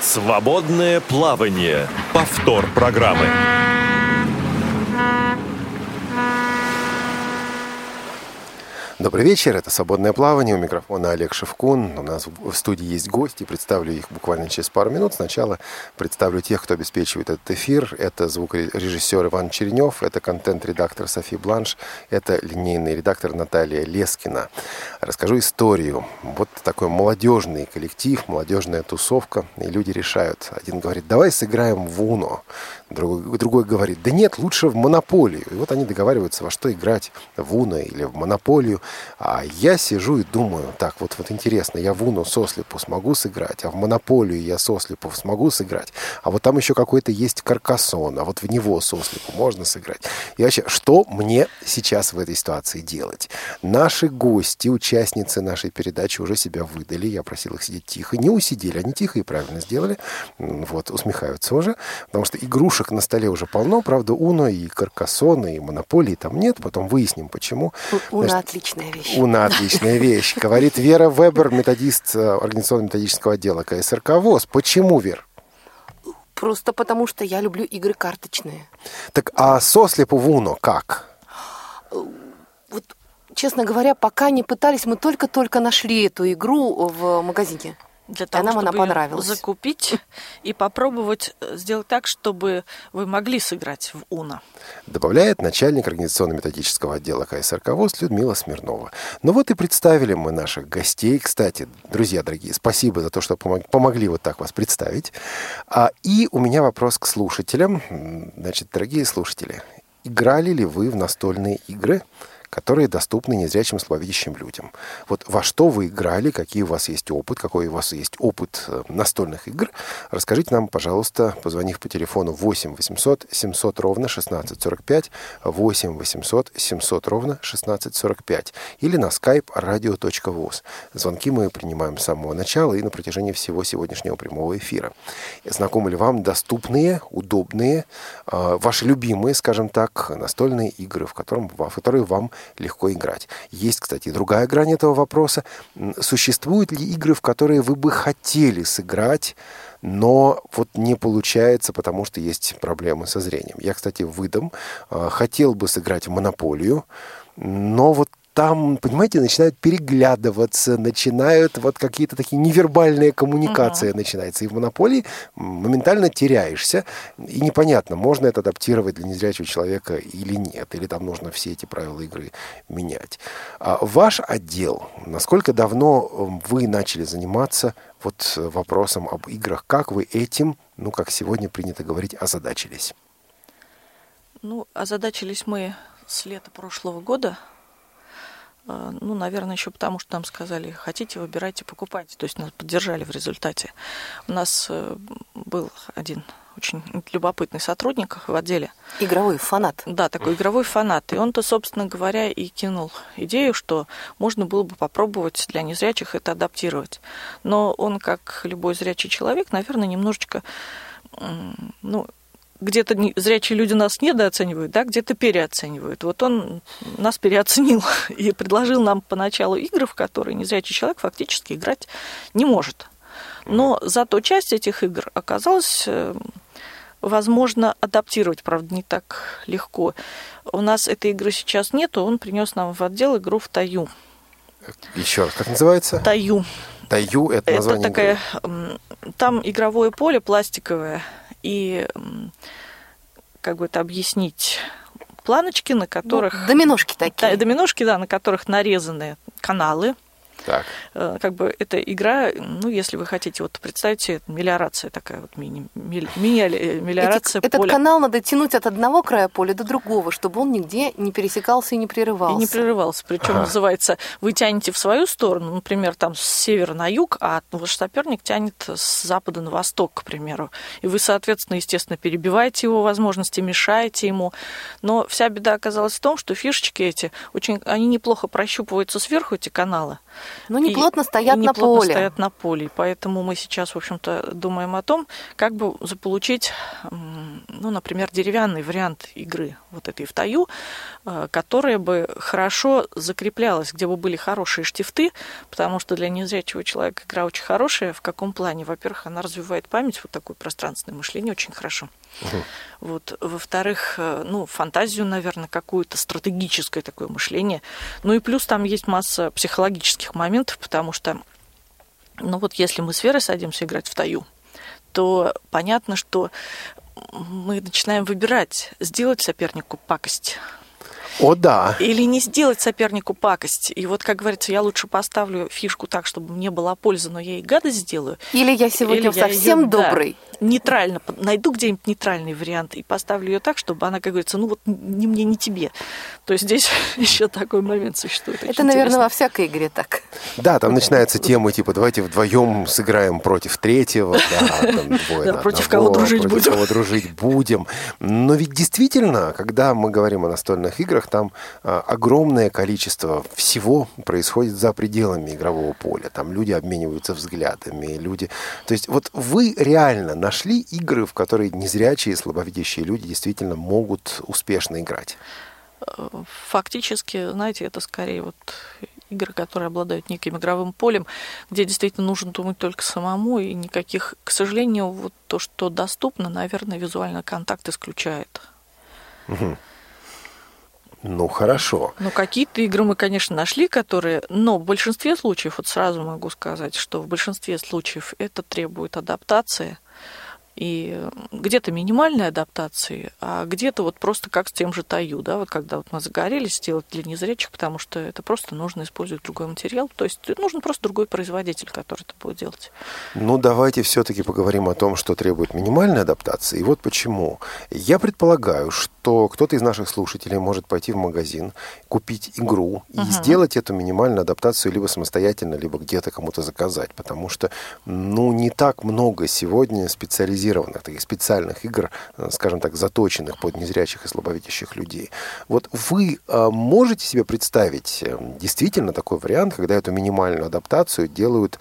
Свободное плавание. Повтор программы. Добрый вечер, это «Свободное плавание», у микрофона Олег Шевкун. У нас в студии есть гости, представлю их буквально через пару минут. Сначала представлю тех, кто обеспечивает этот эфир. Это звукорежиссер Иван Черенев, это контент-редактор Софи Бланш, это линейный редактор Наталья Лескина. Расскажу историю. Вот такой молодежный коллектив, молодежная тусовка, и люди решают. Один говорит, давай сыграем в УНО. Другой, другой говорит, да нет, лучше в монополию. И вот они договариваются, во что играть, в Уно или в монополию. А я сижу и думаю, так, вот, вот интересно, я в Уно сослепу смогу сыграть, а в монополию я сослепу смогу сыграть. А вот там еще какой-то есть каркасон, а вот в него сослепу можно сыграть. И вообще, что мне сейчас в этой ситуации делать? Наши гости, участницы нашей передачи уже себя выдали. Я просил их сидеть тихо. Не усидели, они тихо и правильно сделали. Вот, усмехаются уже. Потому что игрушек игрушек на столе уже полно, правда, Уно и Каркасона, и Монополии там нет, потом выясним, почему. Уна отличная вещь. Уна отличная вещь, говорит Вера Вебер, методист э, организационно-методического отдела КСРК ВОЗ. Почему, Вер? Просто потому, что я люблю игры карточные. Так, а сослепу в Уно как? Вот, честно говоря, пока не пытались, мы только-только нашли эту игру в магазине для того, нам чтобы она понравилась. закупить и попробовать э, сделать так, чтобы вы могли сыграть в УНО. Добавляет начальник организационно-методического отдела КСРК ВОЗ Людмила Смирнова. Ну вот и представили мы наших гостей. Кстати, друзья дорогие, спасибо за то, что помогли вот так вас представить. А, и у меня вопрос к слушателям. Значит, дорогие слушатели, играли ли вы в настольные игры? Которые доступны незрячим слабовидящим людям. Вот во что вы играли, какие у вас есть опыт, какой у вас есть опыт э, настольных игр, расскажите нам, пожалуйста, позвонив по телефону 8 800 700 ровно 1645, 8 800 700 ровно 1645 или на skype radio.voz. Звонки мы принимаем с самого начала и на протяжении всего сегодняшнего прямого эфира. Знакомы ли вам доступные, удобные, э, ваши любимые, скажем так, настольные игры, в, котором, в которые вам легко играть. Есть, кстати, другая грань этого вопроса. Существуют ли игры, в которые вы бы хотели сыграть, но вот не получается, потому что есть проблемы со зрением. Я, кстати, выдам. А, хотел бы сыграть в монополию, но вот там, понимаете, начинают переглядываться, начинают вот какие-то такие невербальные коммуникации uh-huh. начинаются. И в монополии моментально теряешься. И непонятно, можно это адаптировать для незрячего человека или нет. Или там нужно все эти правила игры менять. А ваш отдел, насколько давно эм, вы начали заниматься вот вопросом об играх? Как вы этим, ну, как сегодня принято говорить, озадачились? Ну, озадачились мы с лета прошлого года – ну, наверное, еще потому, что нам сказали, хотите, выбирайте, покупайте. То есть нас поддержали в результате. У нас э, был один очень любопытный сотрудник в отделе. Игровой фанат. Да, такой игровой фанат. И он-то, собственно говоря, и кинул идею, что можно было бы попробовать для незрячих это адаптировать. Но он, как любой зрячий человек, наверное, немножечко ну, где-то зрячие люди нас недооценивают, да, где-то переоценивают. Вот он нас переоценил и предложил нам поначалу игры, в которые незрячий человек фактически играть не может. Но зато часть этих игр оказалась э, возможно адаптировать, правда, не так легко. У нас этой игры сейчас нету, он принес нам в отдел игру в Таю. Еще раз, как называется? Таю. Таю это название это такая, игры. Там игровое поле пластиковое, и как бы это объяснить планочки, на которых... Ну, доминошки такие. Да, доминошки, да, на которых нарезаны каналы, так. Э, как бы эта игра, ну, если вы хотите, вот представьте, это мелиорация такая вот мини, мили, мелиорация Эти, поля. Этот канал надо тянуть от одного края поля до другого, чтобы он нигде не пересекался и не прерывался. И не прерывался. Причем ага. называется, вы тянете в свою сторону, например, там с севера на юг, а ваш соперник тянет с запада на восток, к примеру. И вы, соответственно, естественно, перебиваете его возможности, мешаете ему. Но вся беда оказалась в том, что фишечки эти, очень, они неплохо прощупываются сверху, эти каналы. Но не плотно стоят и не на плотно поле. стоят на поле. Поэтому мы сейчас, в общем-то, думаем о том, как бы заполучить ну, например, деревянный вариант игры вот этой в таю, э, которая бы хорошо закреплялась, где бы были хорошие штифты, потому что для незрячего человека игра очень хорошая. В каком плане? Во-первых, она развивает память, вот такое пространственное мышление очень хорошо. Вот. Во-вторых, э, ну, фантазию, наверное, какую-то, стратегическое такое мышление. Ну и плюс там есть масса психологических моментов, потому что, ну вот если мы с Верой садимся играть в таю, то понятно, что мы начинаем выбирать, сделать сопернику пакость о, да. Или не сделать сопернику пакость. И вот, как говорится, я лучше поставлю фишку так, чтобы мне была польза, но я и гадость сделаю. Или я сегодня Или совсем я ее, добрый. Да, нейтрально. Найду где-нибудь нейтральный вариант и поставлю ее так, чтобы она, как говорится, ну вот ни мне, ни тебе. То есть здесь еще такой момент существует. Это, наверное, интересно. во всякой игре так. Да, там начинаются темы типа давайте вдвоем сыграем против третьего, да, там двое Против кого дружить будем. Против кого дружить будем. Но ведь действительно, когда мы говорим о настольных играх, там а, огромное количество всего происходит за пределами игрового поля. Там люди обмениваются взглядами, люди... То есть вот вы реально нашли игры, в которые незрячие и слабовидящие люди действительно могут успешно играть? Фактически, знаете, это скорее вот игры, которые обладают неким игровым полем, где действительно нужно думать только самому, и никаких, к сожалению, вот то, что доступно, наверное, визуальный контакт исключает. Угу. Ну, хорошо. Ну, какие-то игры мы, конечно, нашли, которые... Но в большинстве случаев, вот сразу могу сказать, что в большинстве случаев это требует адаптации – и где-то минимальной адаптации, а где-то вот просто как с тем же Таю, да, вот когда вот мы загорелись сделать для незрячих, потому что это просто нужно использовать другой материал, то есть нужно просто другой производитель, который это будет делать. Ну, давайте все-таки поговорим о том, что требует минимальной адаптации, и вот почему. Я предполагаю, что кто-то из наших слушателей может пойти в магазин, купить игру и угу. сделать эту минимальную адаптацию либо самостоятельно, либо где-то кому-то заказать, потому что, ну, не так много сегодня специализированных специализированных, таких специальных игр, э, скажем так, заточенных под незрячих и слабовидящих людей. Вот вы э, можете себе представить э, действительно такой вариант, когда эту минимальную адаптацию делают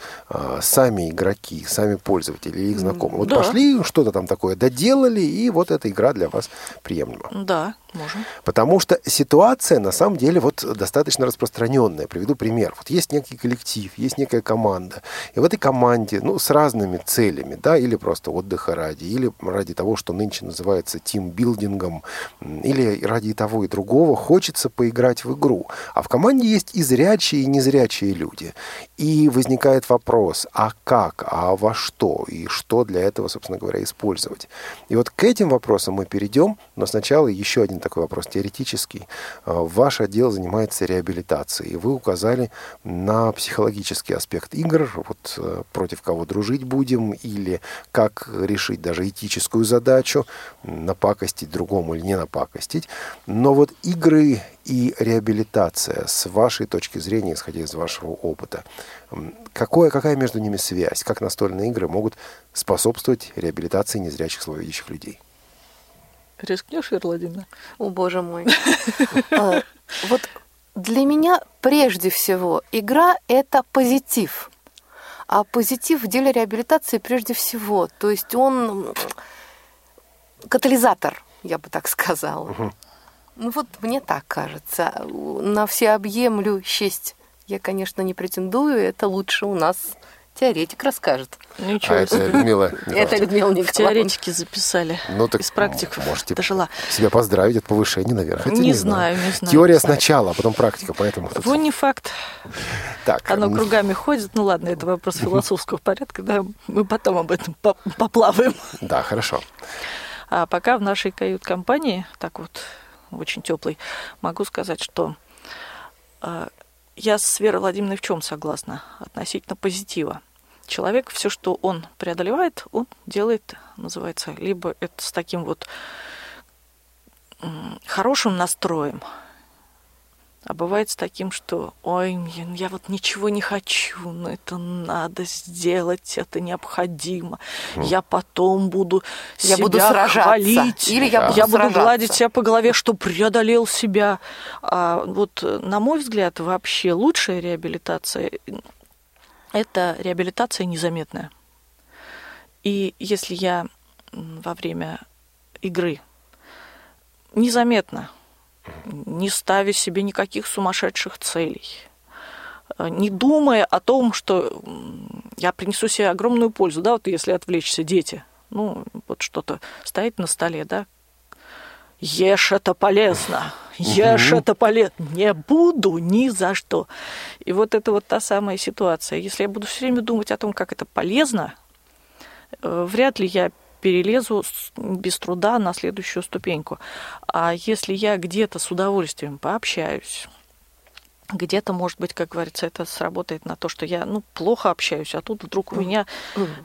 сами игроки, сами пользователи или их знакомые? Вот да. пошли, что-то там такое доделали, и вот эта игра для вас приемлема. Да, можем. Потому что ситуация, на самом деле, вот достаточно распространенная. Приведу пример. Вот есть некий коллектив, есть некая команда. И в этой команде, ну, с разными целями, да, или просто отдыха ради, или ради того, что нынче называется тимбилдингом, или ради того и другого, хочется поиграть в игру. А в команде есть и зрячие, и незрячие люди. И возникает вопрос, а как, а во что, и что для этого, собственно говоря, использовать. И вот к этим вопросам мы перейдем, но сначала еще один такой вопрос теоретический. А, ваш отдел занимается реабилитацией, и вы указали на психологический аспект игр, вот э, против кого дружить будем, или как решить даже этическую задачу, напакостить другому или не напакостить. Но вот игры и реабилитация, с вашей точки зрения, исходя из вашего опыта, какое, какая между ними связь? Как настольные игры могут способствовать реабилитации незрячих слабовидящих людей? Рискнешь, Вера Владимировна? О, боже мой. А, вот для меня прежде всего игра – это позитив. А позитив в деле реабилитации прежде всего. То есть он катализатор, я бы так сказала. Ну вот мне так кажется. На всеобъемлющесть я, конечно, не претендую. Это лучше у нас Теоретик расскажет. Ничего а это Людмила Это Людмила Николаевна. Теоретики записали. Ну, так из практиков можете дожила. себя поздравить от повышения, наверное. Хотя, не, не знаю, не знаю. Теория сначала, а потом практика, поэтому... Во не факт. Так. Оно кругами ходит. Ну ладно, это вопрос философского порядка, да, мы потом об этом поплаваем. Да, хорошо. А пока в нашей кают-компании, так вот, очень теплый, могу сказать, что а, я с Верой Владимировной в чем согласна относительно позитива человек все, что он преодолевает, он делает, называется, либо это с таким вот хорошим настроем, а бывает с таким, что ой, я вот ничего не хочу, но это надо сделать, это необходимо. Я потом буду я себя буду сражаться. хвалить. Или я буду, я буду гладить себя по голове, что преодолел себя. А вот, на мой взгляд, вообще лучшая реабилитация это реабилитация незаметная. И если я во время игры незаметно, не ставя себе никаких сумасшедших целей, э, не думая о том, что я принесу себе огромную пользу, да, вот если отвлечься дети, ну, вот что-то стоит на столе, да, ешь это полезно, ешь это полезно, не буду ни за что. И вот это вот та самая ситуация. Если я буду все время думать о том, как это полезно, э, вряд ли я перелезу без труда на следующую ступеньку. А если я где-то с удовольствием пообщаюсь, где-то, может быть, как говорится, это сработает на то, что я ну, плохо общаюсь, а тут вдруг у меня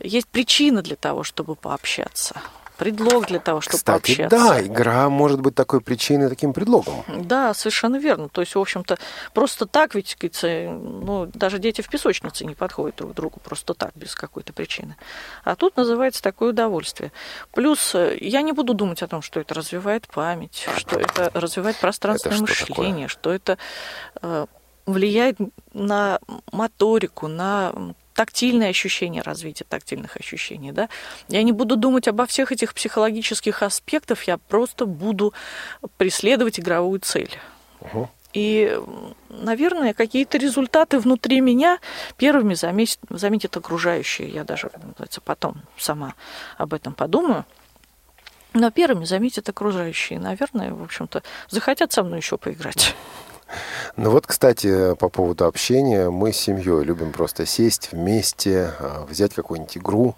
есть причина для того, чтобы пообщаться предлог для того, чтобы Кстати, пообщаться. да, игра может быть такой причиной, таким предлогом. Да, совершенно верно. То есть, в общем-то, просто так ведь, ну, даже дети в песочнице не подходят друг к другу просто так, без какой-то причины. А тут называется такое удовольствие. Плюс э, я не буду думать о том, что это развивает память, что это развивает пространственное Это что мышление, что это э, влияет на моторику, на тактильные ощущения, развитие тактильных ощущений, да. Я не буду думать обо всех этих психологических аспектах, я просто буду преследовать игровую цель. Угу. И, наверное, какие-то результаты внутри меня первыми заметят, заметят окружающие. Я даже, называется, потом сама об этом подумаю. Но первыми заметят окружающие. Наверное, в общем-то, захотят со мной еще поиграть. Ну вот, кстати, по поводу общения, мы с семьей любим просто сесть вместе, а, взять какую-нибудь игру.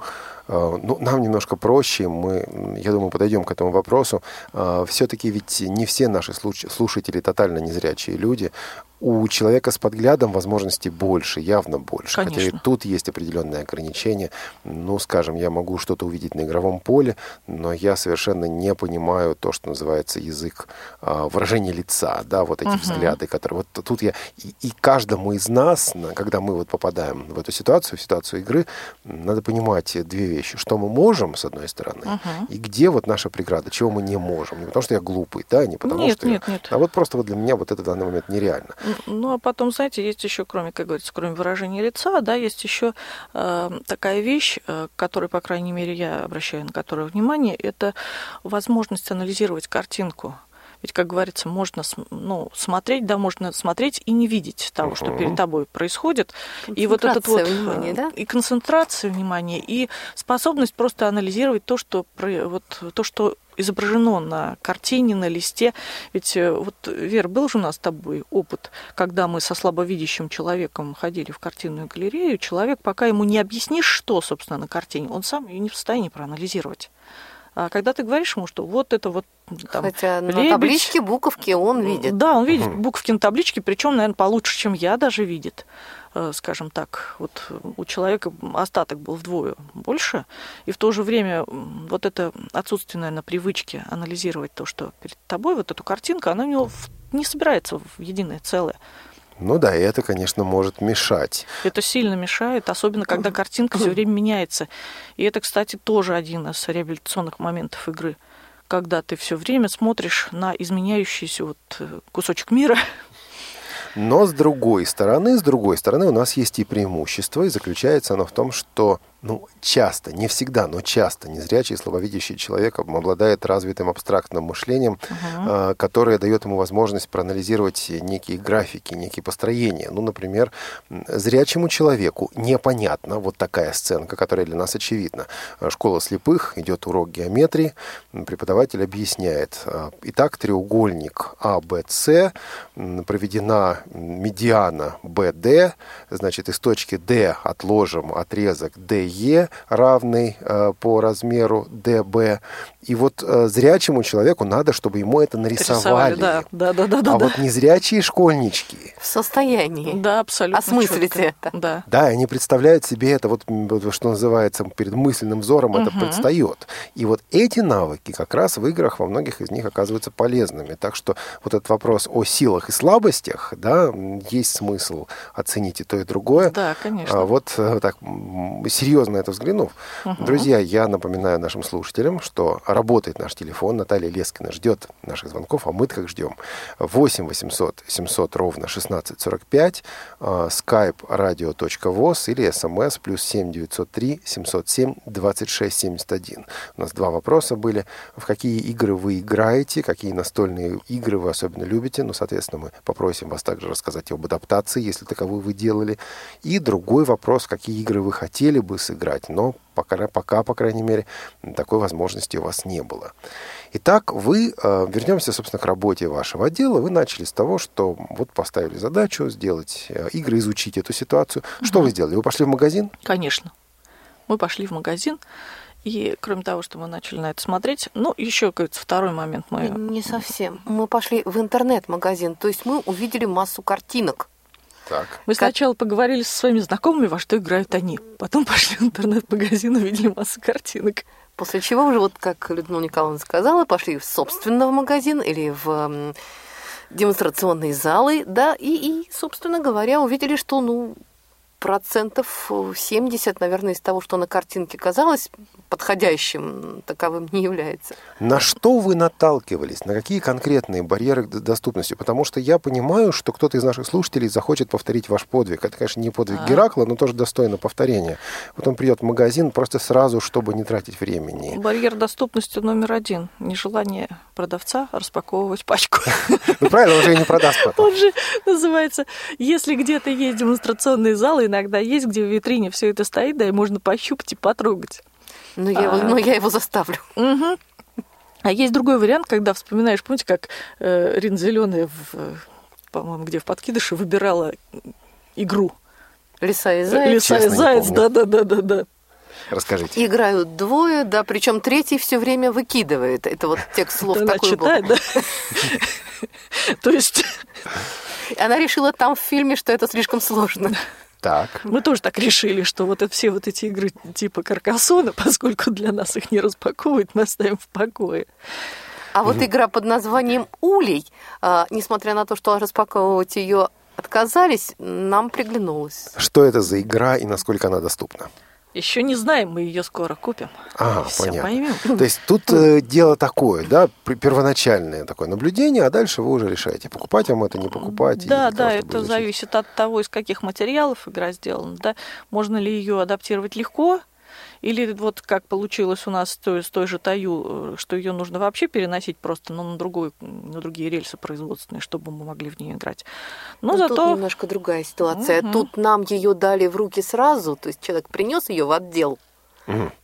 А, ну, нам немножко проще, мы, я думаю, подойдем к этому вопросу. А, Все-таки ведь не все наши слушатели тотально незрячие люди у человека с подглядом возможностей больше, явно больше. Конечно. Хотя и тут есть определенные ограничения. Ну, скажем, я могу что-то увидеть на игровом поле, но я совершенно не понимаю то, что называется язык а, выражения лица, да, вот эти Угу. взгляды, которые... Вот тут я... И, и каждому из нас, на- когда мы вот попадаем в эту ситуацию, в ситуацию игры, надо понимать две вещи. Что мы можем, с одной стороны, Мгм. и где вот наша преграда, чего мы не можем. Не потому что я глупый, да, не потому Нет, что... я- нет, нет. А вот просто вот для меня вот это в данный момент нереально. Ну, а потом, знаете, есть еще, кроме, как говорится, кроме выражения лица, да, есть еще э, такая вещь, э, к которой, по крайней мере, я обращаю на которую внимание, это возможность анализировать картинку. Ведь, как говорится, можно ну, смотреть, да, можно смотреть и не видеть того, что перед тобой происходит. И вот этот вот внимания, э, да? и концентрация внимания, и способность просто анализировать то, что вот то, что изображено на картине, на листе. Ведь э, вот, Вер, был же у нас с тобой опыт, когда мы со слабовидящим человеком ходили в картинную галерею, человек, пока ему не объяснишь, что, собственно, на картине, он сам ее не в состоянии проанализировать. А когда ты говоришь ему, что вот это вот там, Хотя на лебедь. табличке буковки он видит. Да, он видит буковки на табличке, причем, наверное, получше, чем я даже видит. Э, Скажем так, вот у человека остаток был вдвое больше, и в то же время вот это отсутствие, наверное, привычки анализировать то, что перед тобой, вот эту картинку, она у него не собирается в единое целое. Ну да, и это, конечно, может мешать. Это сильно мешает, особенно когда картинка все время меняется. И это, кстати, тоже один из реабилитационных моментов игры. Когда ты все время смотришь на изменяющийся вот э, кусочек мира, Но с другой стороны, с другой стороны, у нас есть и преимущество, и заключается оно в том, что ну, часто, не всегда, но часто незрячий, слабовидящий человек обладает развитым абстрактным мышлением, э, которое дает ему возможность проанализировать некие графики, некие построения. Ну, например, зрячему человеку непонятно вот такая сценка, которая для нас очевидна. Э, Школа слепых, идет урок геометрии, преподаватель объясняет. э, Итак, треугольник АБС, проведена медиана БД, значит, из точки D отложим отрезок DE, равный э, по размеру DB. И вот э, зрячему человеку надо, чтобы ему это нарисовали. да, да, да, да, да. а да. вот незрячие школьнички, В состоянии. Да, абсолютно. Осмыслите чётко. это. Да. да, они представляют себе это, вот, что называется, перед мысленным взором это Мгм. предстает. И вот эти навыки как раз в играх во многих из них оказываются полезными. Так что вот этот вопрос о силах и слабостях, да, есть смысл оценить и то, и другое. Да, конечно. А вот э, так серьезно серьезно это взглянув. Друзья, я напоминаю нашим слушателям, что работает наш телефон. Наталья Лескина ждет наших звонков, а мы как ждем. 8 800 700 ровно 1645, skype radio.voz или смс плюс 7 903 707 26 71. У нас два вопроса были. В какие игры вы играете, какие настольные игры вы особенно любите? Ну, соответственно, мы попросим вас также рассказать об адаптации, если таковую вы делали. И другой вопрос, какие игры вы хотели бы сыграть, но пока, пока по крайней мере, такой возможности у вас не было. Итак, вы, э, вернемся, собственно, к работе вашего отдела. Вы начали с того, что вот поставили задачу сделать э, игры, изучить эту ситуацию. Угу. Что вы сделали? Вы пошли в магазин? Конечно. Мы пошли в магазин, и кроме того, что мы начали на это смотреть, ну, еще, говорится, второй момент мы... Не совсем. Мы пошли в интернет-магазин, то есть мы увидели массу картинок. Так. Мы как... сначала поговорили со своими знакомыми, во что играют они. Потом пошли в интернет-магазин, увидели массу картинок. После чего уже, вот как Людмила Николаевна сказала, пошли собственно в магазин или в демонстрационные залы, да, и, и, собственно говоря, увидели, что, ну, процентов 70, наверное, из того, что на картинке казалось подходящим, таковым не является. На что вы наталкивались? На какие конкретные барьеры доступности? Потому что я понимаю, что кто-то из наших слушателей захочет повторить ваш подвиг. Это, конечно, не подвиг а. Геракла, но тоже достойно повторения. Вот он придет в магазин просто сразу, чтобы не тратить времени. Барьер доступности номер один. Нежелание продавца распаковывать пачку. Ну, правильно, он же и не продаст потом. Он же называется, если где-то есть демонстрационные залы, иногда есть, где в витрине все это стоит, да, и можно пощупать и потрогать. Но я, а... его, но я его заставлю. Угу. А есть другой вариант, когда вспоминаешь, помните, как э, Рин Зеленая, в, по-моему, где в подкидыше выбирала игру. Лиса и заяц. Лиса и заяц, да, да, да, да, да. Расскажите. Играют двое, да, причем третий все время выкидывает. Это вот текст слов такой был. да? То есть... Она решила там в фильме, что это слишком сложно. Так. Мы тоже так решили, что вот это, все вот эти игры типа Каркасона, поскольку для нас их не распаковывают, мы оставим в покое. А вот игра под названием «Улей», а, несмотря на то, что распаковывать ее отказались, нам приглянулась. Что это за игра и насколько она доступна? Еще не знаем, мы ее скоро купим. Ага, Все понятно. Поймем. То есть тут э, дело такое, да, первоначальное такое наблюдение, а дальше вы уже решаете, покупать вам это, не покупать. Да, да, того, это зависит от того, из каких материалов игра сделана, да. Можно ли ее адаптировать легко, или вот как получилось у нас с той, с той же Таю, э, что ее нужно вообще переносить просто ну, на, другой, на другие рельсы производственные, чтобы мы могли в нее играть. Но, Но зато... Тут немножко другая ситуация. Угу. Тут нам ее дали в руки сразу, то есть человек принес ее в отдел,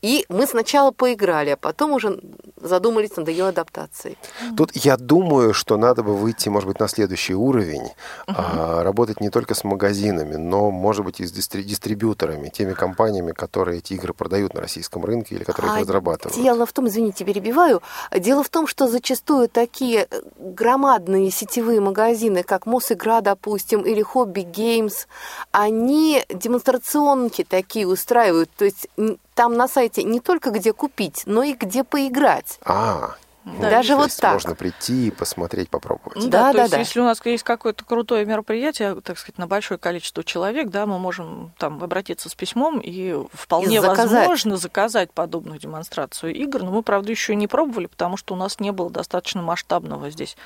и мы сначала поиграли, а потом уже задумались над ее адаптацией. Тут я думаю, что надо бы выйти, может быть, на следующий уровень, угу. а, работать не только с магазинами, но, может быть, и с дистри- дистрибьюторами, теми компаниями, которые эти игры продают на российском рынке или которые а их разрабатывают. Дело в том, извините, перебиваю, дело в том, что зачастую такие э, громадные сетевые магазины, как Мосигра, допустим, или Хобби Геймс, они демонстрационки такие устраивают, то есть там на сайте не только где купить, но и где поиграть. А, да, Даже вот так. Можно прийти и посмотреть, попробовать. Да, да, то да, есть, да. Если у нас есть какое-то крутое мероприятие, так сказать, на большое количество человек, да, мы можем там обратиться с письмом и вполне и заказать. возможно заказать подобную демонстрацию игр. Но мы, правда, еще не пробовали, потому что у нас не было достаточно масштабного здесь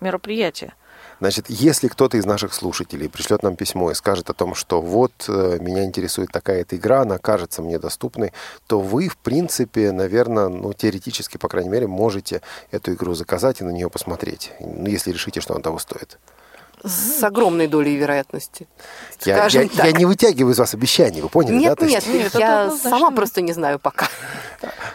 мероприятия. Значит, если кто-то из наших слушателей пришлет нам письмо и скажет о том, что вот э, меня интересует такая-то игра, она кажется мне доступной, то вы, в принципе, наверное, ну, теоретически, по крайней мере, можете эту игру заказать и на нее посмотреть, ну, если решите, что она того стоит с огромной долей вероятности. Я, я, я не вытягиваю из вас обещаний, вы поняли? Нет, да? нет, нет, я сама просто не знаю пока.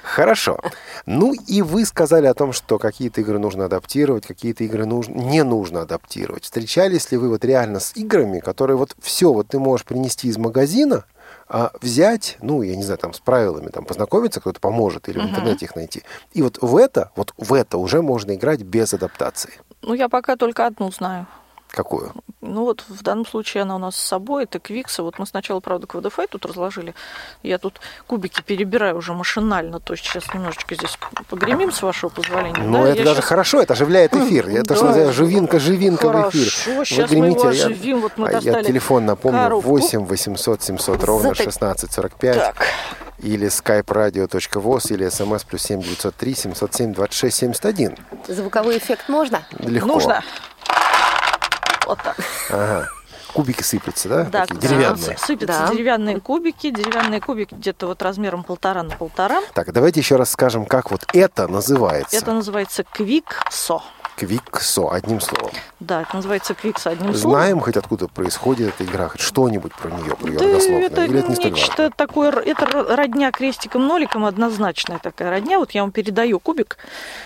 Хорошо. Ну и вы сказали о том, что какие-то игры нужно адаптировать, какие-то игры нужно, не нужно адаптировать. Встречались ли вы вот реально с играми, которые вот все, вот ты можешь принести из магазина, а взять, ну, я не знаю, там с правилами там познакомиться, кто-то поможет или uh-huh. в интернете их найти. И вот в это, вот в это уже можно играть без адаптации. Ну, я пока только одну знаю. Какую? Ну вот в данном случае она у нас с собой, это Квикса. Вот мы сначала, правда, КВДФ тут разложили. Я тут кубики перебираю уже машинально, то есть сейчас немножечко здесь погремим, с вашего позволения. Ну, да? это Я даже щас- хорошо, это оживляет эфир. Это что Да. называется живинка, живинка в эфире. Хорошо, Вы щас мы его гремите, я- оживим. Вот мы а я достали телефон напомню, коробку. 8 800 700 ровно Зато- 1645 Так, или skype-radio.voz или смс плюс 7 903 707 26 71. Звуковой эффект можно? Легко. нужно. Вот так. Ага. Кубики сыплются, да? Да, Такие деревянные. Сыпятся Да. деревянные кубики. Деревянные кубики где-то вот размером полтора на полтора. Так, давайте еще раз скажем, как вот это называется. Это называется квиксо. Квиксо, одним словом. Да, это называется квиксо одним словом. Знаем хоть откуда происходит эта игра, хоть что-нибудь про нее, про ее Да родословную? это Или это не нечто такое, это родня крестиком-ноликом, однозначная такая родня. Вот я вам передаю кубик.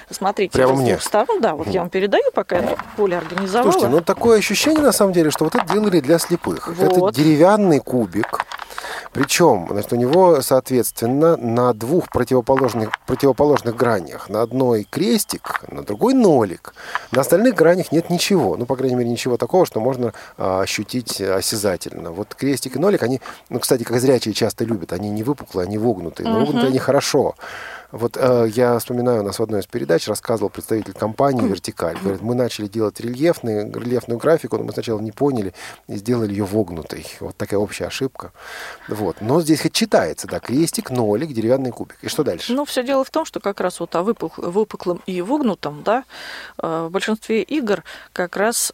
Смотрите, Прямо мне? сторон. Да, вот я вам передаю, пока я поле организовала. Слушайте, ну такое ощущение на самом деле, что вот это делали для слепых. Вот. Это деревянный кубик. Причем, значит, у него, соответственно, на двух противоположных, противоположных гранях. На одной крестик, на другой нолик. На остальных гранях нет ничего. Ну, по крайней мере, ничего такого, что можно а, ощутить осязательно. Вот крестик и нолик, они, ну, кстати, как зрячие часто любят, они не выпуклые, они вогнутые. Но вогнутые они хорошо. Вот э, я вспоминаю, у нас в одной из передач рассказывал представитель компании «Вертикаль». Говорит, мы начали делать рельефный, рельефную графику, но мы сначала не поняли и сделали ее вогнутой. Вот такая общая ошибка. Вот. Но здесь хоть читается, да, крестик, нолик, деревянный кубик. И что дальше? Ну, все дело в том, что как раз вот о выпух- выпуклом и вогнутом, да, э, в большинстве игр как раз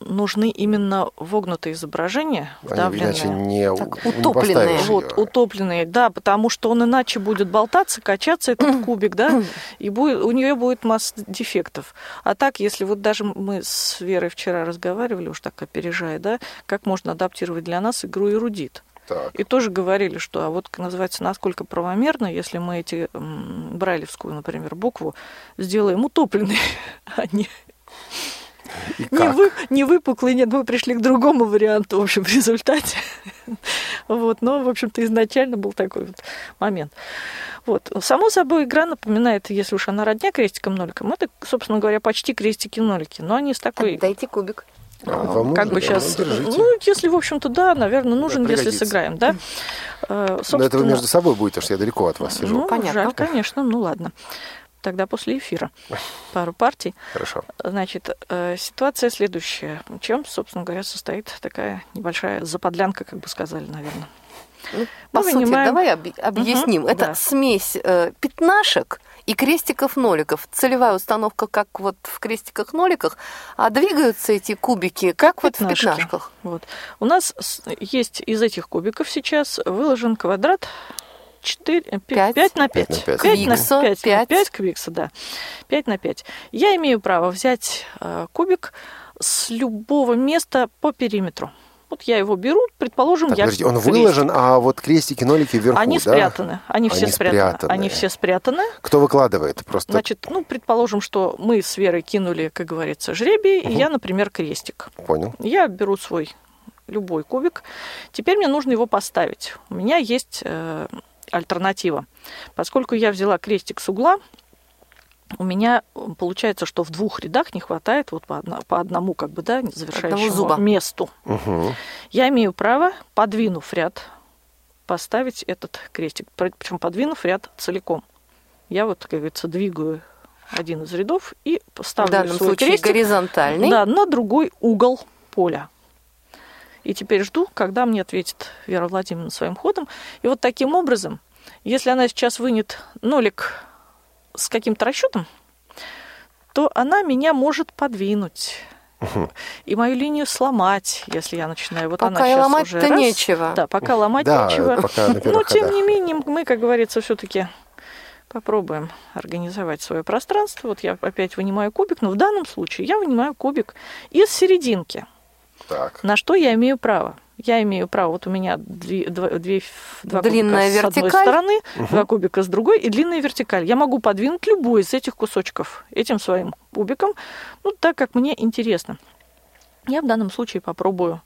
нужны именно вогнутые изображения, Они вдавленные. иначе не, Так, не утопленные. поставишь Вот, утопленные, да, потому что он иначе будет болтаться, качаться этот кубик, да, и будет, у нее будет масса дефектов. А так, если вот даже мы с Верой вчера разговаривали, уж так опережая, да, как можно адаптировать для нас игру эрудит. Так. И тоже говорили, что, а вот называется, насколько правомерно, если мы эти м, брайлевскую, например, букву сделаем утопленной, а не, не, вы, не выпуклой, нет, мы пришли к другому варианту, в общем, в результате. Вот, но, в общем-то, изначально был такой вот момент. Вот. Само собой, игра напоминает, если уж она родня крестиком-ноликом, это, собственно говоря, почти крестики-нолики, но они с такой... Дайте кубик. А, вам как бы Да, сейчас, ну, держите. ну, если, в общем-то, да, наверное, нужен, если пригодится. сыграем, да. Э, Но это вы собственно, между собой будете, потому что я далеко от вас сижу. Ну, Понятно. жаль, конечно, ну ладно. Тогда после эфира пару партий. Хорошо. Значит, э, ситуация следующая. Чем, собственно говоря, состоит такая небольшая заподлянка, как бы сказали, наверное. Ну, По сути, давай объ- объясним. Мгм, Это да. смесь э, пятнашек и крестиков-ноликов. Целевая установка, как вот в крестиках-ноликах, а двигаются эти кубики, как вот в пятнашках. Вот. У нас есть из этих кубиков сейчас выложен квадрат 4, 5, Пять. на 5. Пять на пять. Квикса, 5, пять. 5 квикса, да. 5 на 5. Я имею право взять э, кубик с любого места по периметру. Вот я его беру, предположим, Так, я подождите, он крестик. выложен, а вот крестики, нолики вверху, Они да? спрятаны, они все Они спрятаны. спрятаны. Они все спрятаны. Кто выкладывает? Просто Значит, ну, предположим, что мы с Верой кинули, как говорится, жребий, и я, например, крестик. понял. Я беру свой любой кубик. Теперь мне нужно его поставить. У меня есть э, альтернатива. Поскольку я взяла крестик с угла, у меня получается, что в двух рядах не хватает вот по, одно- по одному как бы, да, завершающему зуба. месту. Мгм. Я имею право, подвинув ряд, поставить этот крестик. Причем подвинув ряд целиком. Я вот, как говорится, двигаю один из рядов и В поставлю данном свой случае крестик горизонтальный. да, на другой угол поля. И теперь жду, когда мне ответит Вера Владимировна своим ходом. И вот таким образом, если она сейчас вынет нолик с каким-то расчетом, то она меня может подвинуть. И мою линию сломать, если я начинаю. Вот она Пока и сейчас ломать-то уже раз. нечего. Да, пока ломать Да, нечего. пока Но тем ходах. не менее, мы, как говорится, все-таки попробуем организовать свое пространство. Вот я опять вынимаю кубик, но в данном случае я вынимаю кубик из серединки. Так. На что я имею право? Я имею право, вот у меня две, два, две- два Длинная кубика с одной вертикаль. стороны, два кубика с другой и длинная вертикаль. Я могу подвинуть любой из этих кусочков этим своим кубиком, ну, так как мне интересно. Я в данном случае попробую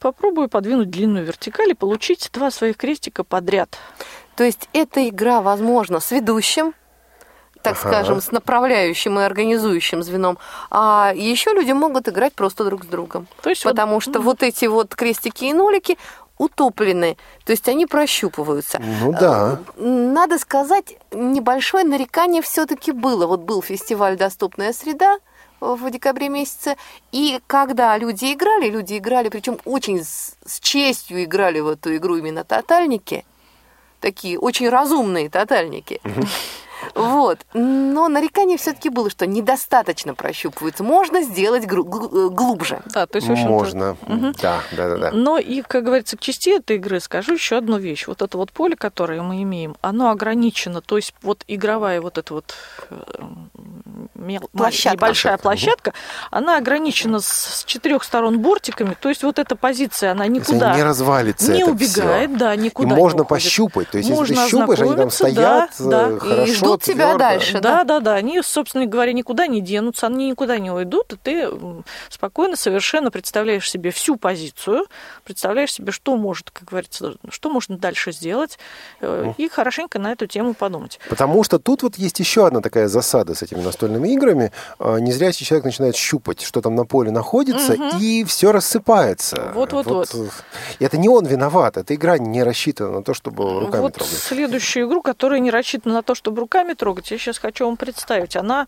попробую подвинуть длинную вертикаль и получить два своих крестика подряд. То есть эта игра возможна с ведущим так Ага. скажем, с направляющим и организующим звеном. А еще люди могут играть просто друг с другом. То есть вот- Потому что вот эти вот крестики и нолики утоплены, то есть они прощупываются. Ну да. Надо сказать, небольшое нарекание все-таки было. Вот был фестиваль «Доступная среда», в декабре месяце. И когда люди играли, люди играли, причем очень с, с честью играли в эту игру именно тотальники, такие очень разумные тотальники. Вот. Но нарекание все-таки было, что недостаточно прощупывается. Можно сделать гру- гл- глубже. Да, то есть, в общем-то, Можно. Да, да, да, да. Но и, как говорится, к части этой игры скажу еще одну вещь. Вот это вот поле, которое мы имеем, оно ограничено. То есть вот игровая вот эта вот э, мел- Площадка. небольшая площадка, она ограничена с, с четырех сторон бортиками. То есть вот эта позиция, она никуда не развалится не убегает, всё. да, И никуда не можно уходит. пощупать. То есть, если Можно ты щупаешь, они там стоят, да, да. э, И хорошо, ждут тебя дальше. Да, да, да. Они, собственно говоря, никуда не денутся, они никуда не уйдут, и ты спокойно совершенно представляешь себе всю позицию, представляешь себе, что может, как говорится, что можно дальше сделать, э, и хорошенько на эту тему подумать. Потому что тут вот есть еще одна такая засада с этими настольными играми. А, Незрячий человек начинает щупать, что там на поле находится, и все рассыпается. Вот-вот-вот. э, И это не он виноват, эта игра не рассчитана на то, чтобы руками вот трогать. следующую игру, которая не рассчитана на то, чтобы руками трогать, я сейчас хочу вам представить. Она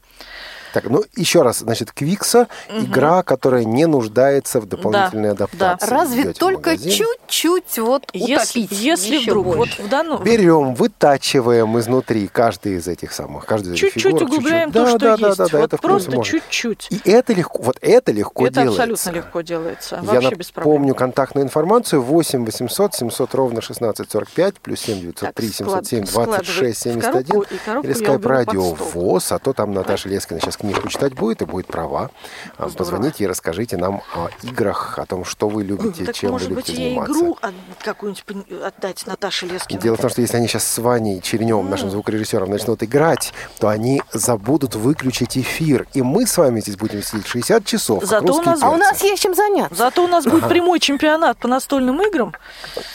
Так, ну еще раз, значит, Квикса игра, которая не нуждается в дополнительной Да, адаптации. Разве Идёте в только чуть-чуть вот если, утопить если вдруг, вот в данном... Берем, вытачиваем изнутри каждый из этих самых, каждый из этих Чуть-чуть фигур, углубляем чуть-чуть. то, Да, что да, да, есть. да, да, вот это просто чуть-чуть. И это легко, вот это легко Это делается. абсолютно легко делается. Я Вообще без проблем. напомню контактную информацию 8 800 700 ровно 1645 плюс 7 903 Так, склад- 707 складывай 26 в 71 коробку, и коробку или я skype радио. ВОЗ, а то там Наташа Лескина сейчас книжку читать будет и будет права. А, Здорово. Позвоните и расскажите нам о играх, о том, что вы любите, Так, чем может вы быть, любите ей заниматься. игру от- какую-нибудь пон- отдать Наташе Лескиной? Дело в том, что если они сейчас с Ваней Череневым, нашим звукорежиссером, начнут играть, то они забудут выключить эфир. И мы с вами здесь будем сидеть 60 часов. Зато у нас- А у нас есть чем заняться. Зато у нас будет прямой чемпионат по настольным играм,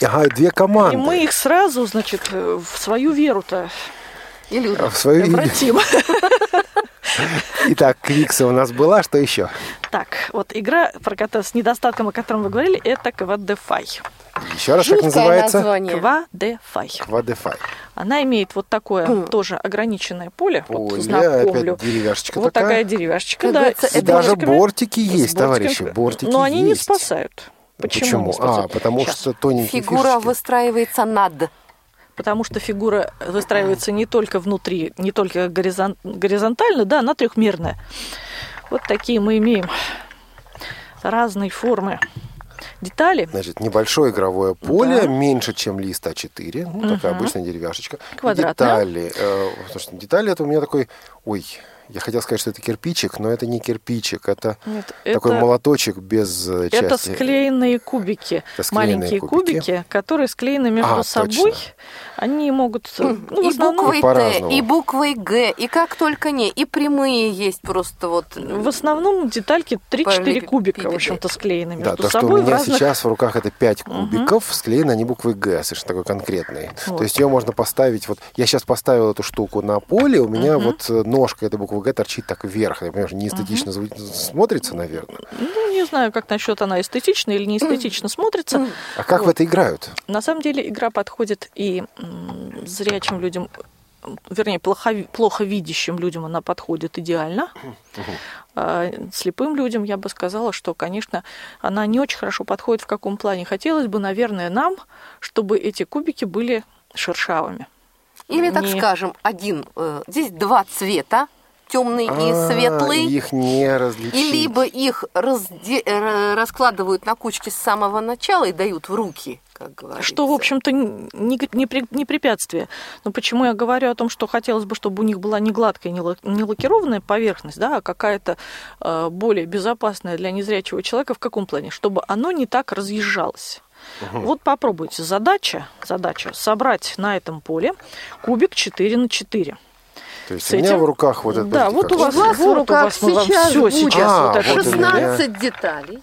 Ага, две команды. и мы их сразу, значит, э, в свою веру-то И люди. В свою обратим. Итак, Квикса у нас была, что еще? Так, вот игра, про с недостатком, о котором вы говорили, это Квадефай. Еще раз, как называется? название. Квадефай. Квадефай. Она имеет вот такое тоже ограниченное поле. Вот Поле, знакомлю. опять деревяшечка Вот такая. такая деревяшечка, да. И это даже бортики есть, товарищи, бортики Но они не есть. спасают. Почему? не А, потому Щас. что тоненькие Фигура фишечки. выстраивается над. Потому что фигура выстраивается не только внутри, не только горизон- горизонтально, да, она трехмерная. Вот такие мы имеем разной формы детали. Значит, небольшое игровое поле, Да. меньше, чем лист А4. Ну, такая обычная деревяшечка. Квадратная. Детали. э, слушайте, детали это у меня такой... Ой, я хотел сказать, что это кирпичик, но это не кирпичик. Это Нет, такой это- молоточек без э, части. Это склеенные кубики, Это склеенные маленькие кубики. кубики. которые склеены между А, собой. точно. Они могут, э, ну, и буквой Т, и буквой Г, и как только не, и прямые есть просто вот. в основном детальки 3-4 Параллель- кубика, в общем-то, склеены Да, между то, что собой у в меня разных... сейчас в руках это 5 кубиков, склеены они буквой Г, совершенно такой конкретный. Вот. То есть ее можно поставить, вот я сейчас поставил эту штуку на поле, у меня вот э, ножка этой буквы Г торчит так вверх. Я понимаю, что неэстетично зву- смотрится, наверное. Ну, не знаю, как насчет она эстетично или не эстетично смотрится. А как в это играют? На самом деле игра подходит и зрячим людям, вернее, плохо, плохо видящим людям она подходит идеально. А слепым людям я бы сказала, что, конечно, она не очень хорошо подходит в каком плане. Хотелось бы, наверное, нам, чтобы эти кубики были шершавыми. Или, так Не- скажем, один. э, здесь два цвета, темный и А, светлый. Их не различить. И либо их разде- э, раскладывают на кучки с самого начала и дают в руки, как говорится. Что, в общем-то, не, не при- не препятствие. Но почему я говорю о том, что хотелось бы, чтобы у них была не гладкая, не ла- не лакированная поверхность, да, а какая-то э, более безопасная для незрячего человека в каком плане? Чтобы оно не так разъезжалось. Вот попробуйте. Задача, задача собрать на этом поле кубик 4 на 4. То есть с у меня этим- в руках вот это... Да, вот у вас, У вас в вот у руках вас сейчас все будет сейчас А, вот это вот вот у меня. сделаем. 16 деталей.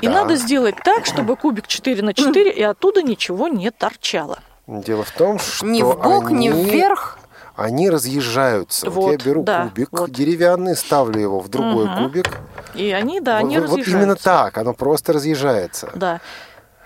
И Да. надо сделать так, чтобы кубик 4 на 4 и оттуда ничего не торчало. Дело в том, что Ни в бок, ни они- вверх. они разъезжаются. Вот, Вот, я беру да, кубик вот. деревянный, ставлю его в другой Мгм. кубик. И они, да, они вот, вот разъезжаются. именно так, оно просто разъезжается. Да.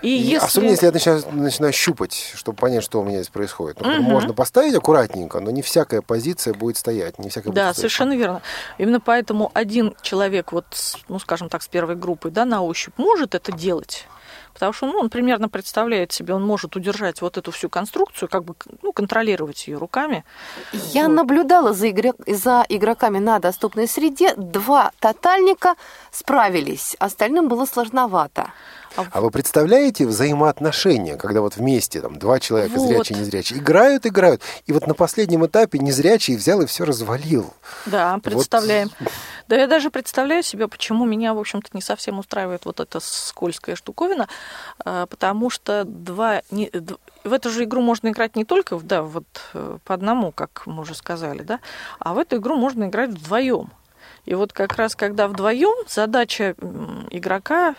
И, И если... Особенно если я начинаю, начинаю щупать, чтобы понять, что у меня здесь происходит. Ну, Мгм. Можно поставить аккуратненько, но не всякая позиция будет стоять, не всякая Да, будет стоять. совершенно верно. Именно поэтому один человек, вот, ну, скажем так, с первой группой, да, на ощупь может это делать. Потому что, ну, он примерно представляет себе, он может удержать вот эту всю конструкцию, как бы, ну, контролировать ее руками. Я наблюдала за, игрок- за игроками на доступной среде. Два тотальника справились, остальным было сложновато. А вы представляете взаимоотношения, когда вот вместе там два человека, Вот. зрячий и незрячий, играют, играют, и вот на последнем этапе незрячий взял и все развалил. Да, представляем. Да я даже представляю себе, почему меня, в общем-то, не совсем устраивает вот эта скользкая штуковина, а, потому что два... не- в эту же игру можно играть не только да, вот, э, по одному, как мы уже сказали, да, а в эту игру можно играть вдвоем. И вот как раз когда вдвоем задача игрока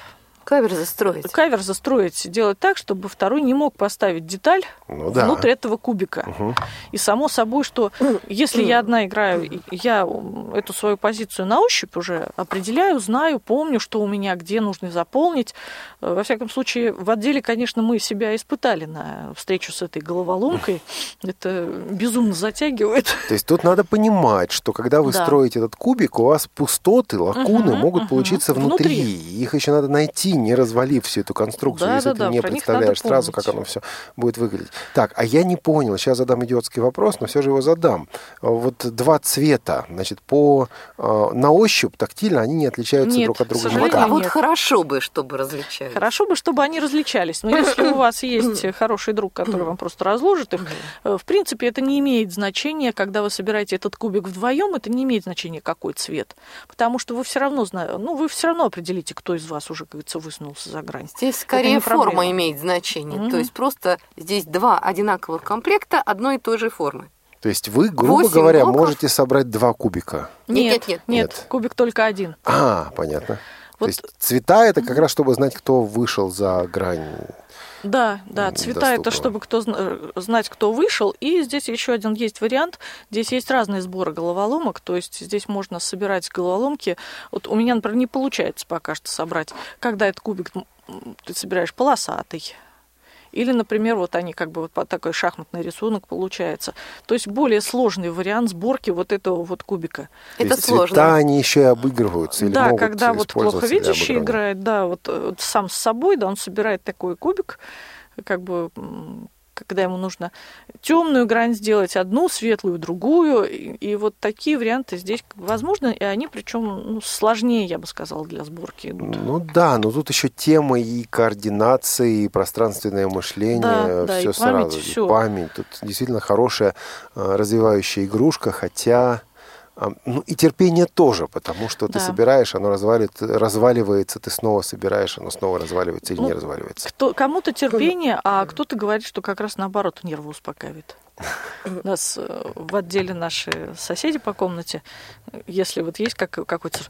Кавер застроить. кавер застроить, делать так, чтобы второй не мог поставить деталь Ну да. внутрь этого кубика. Мгм. И само собой, что если я одна играю, я эту свою позицию на ощупь уже определяю, знаю, помню, что у меня где нужно заполнить. Э, Во всяком случае, в отделе, конечно, мы себя испытали на встречу с этой головоломкой. Это безумно затягивает. То есть тут надо понимать, что когда вы Да. строите этот кубик, у вас пустоты, лакуны Мгм, могут мгм. получиться внутри. Внутри. Их еще надо найти, не развалив всю эту конструкцию, если Да-да-да, ты не про них представляешь сразу, как оно все будет выглядеть. Так, а я не понял, сейчас задам идиотский вопрос, но все же его задам. Вот два цвета, значит, по э, на ощупь тактильно они не отличаются Нет, друг от друга. никак. а вот нет. хорошо бы, чтобы различались. Хорошо бы, чтобы они различались. Но если у вас есть хороший друг, который вам просто разложит их, э, в принципе, это не имеет значения, когда вы собираете этот кубик вдвоем, это не имеет значения, какой цвет. Потому что вы все равно знаете, ну, вы все равно определите, кто из вас уже, как говорится, высунулся за грань. Здесь скорее форма проблема. имеет значение. Мгм. То есть просто здесь два одинаковых комплекта одной и той же формы. То есть вы, грубо говоря, блоков. можете собрать два кубика. Нет, нет, нет. Нет, Нет. кубик только один. А, понятно. Вот- То есть цвета это как раз чтобы знать, кто вышел за грань. Да, да, цвета это чтобы кто э, знать, кто вышел. И здесь еще один есть вариант. Здесь есть разные сборы головоломок. То есть здесь можно собирать головоломки. Вот у меня, например, не получается пока что собрать, когда этот кубик ты собираешь полосатый. Или, например, вот они как бы вот такой шахматный рисунок получается. То есть более сложный вариант сборки вот этого вот кубика. То Это есть сложно. цвета они еще и обыгрываются или да, могут когда вот плохо видящий играет, да, вот, э, вот сам с собой, да, он собирает такой кубик, как бы когда ему нужно темную грань сделать, одну светлую, другую, и, и вот такие варианты здесь возможны, и они причем ну, сложнее, я бы сказала, для сборки идут. Ну да, но тут еще тема и координации, и пространственное мышление, Да, да, все и память, сразу, всё. и память. Тут действительно хорошая э, развивающая игрушка, хотя а, ну и терпение тоже, потому что ты Да. собираешь, оно развалит, разваливается, ты снова собираешь, оно снова разваливается или Ну, не разваливается. Кто, кому-то терпение, а кто-то говорит, что как раз наоборот нервы успокаивает. У нас э, в отделе наши соседи по комнате, если вот есть как, какой-то,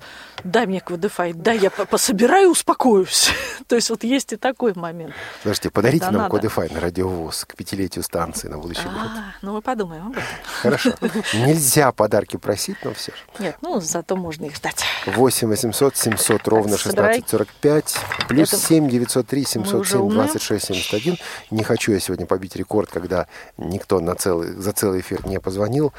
дай мне квадефай, дай я по- пособираю, успокоюсь. То есть вот есть и такой момент. Подождите, подарите Да нам надо. Кодифай на радиовоз к пятилетию станции на будущий год. А, ну мы подумаем об этом. Хорошо. Нельзя подарки просить, но все же. Нет, ну зато можно их ждать. 8 800 700 ровно собирай. 1645 плюс Это 7 903 уже 707 умные. 26 71. Не хочу я сегодня побить рекорд, когда никто на целый, за целый эфир не позвонил.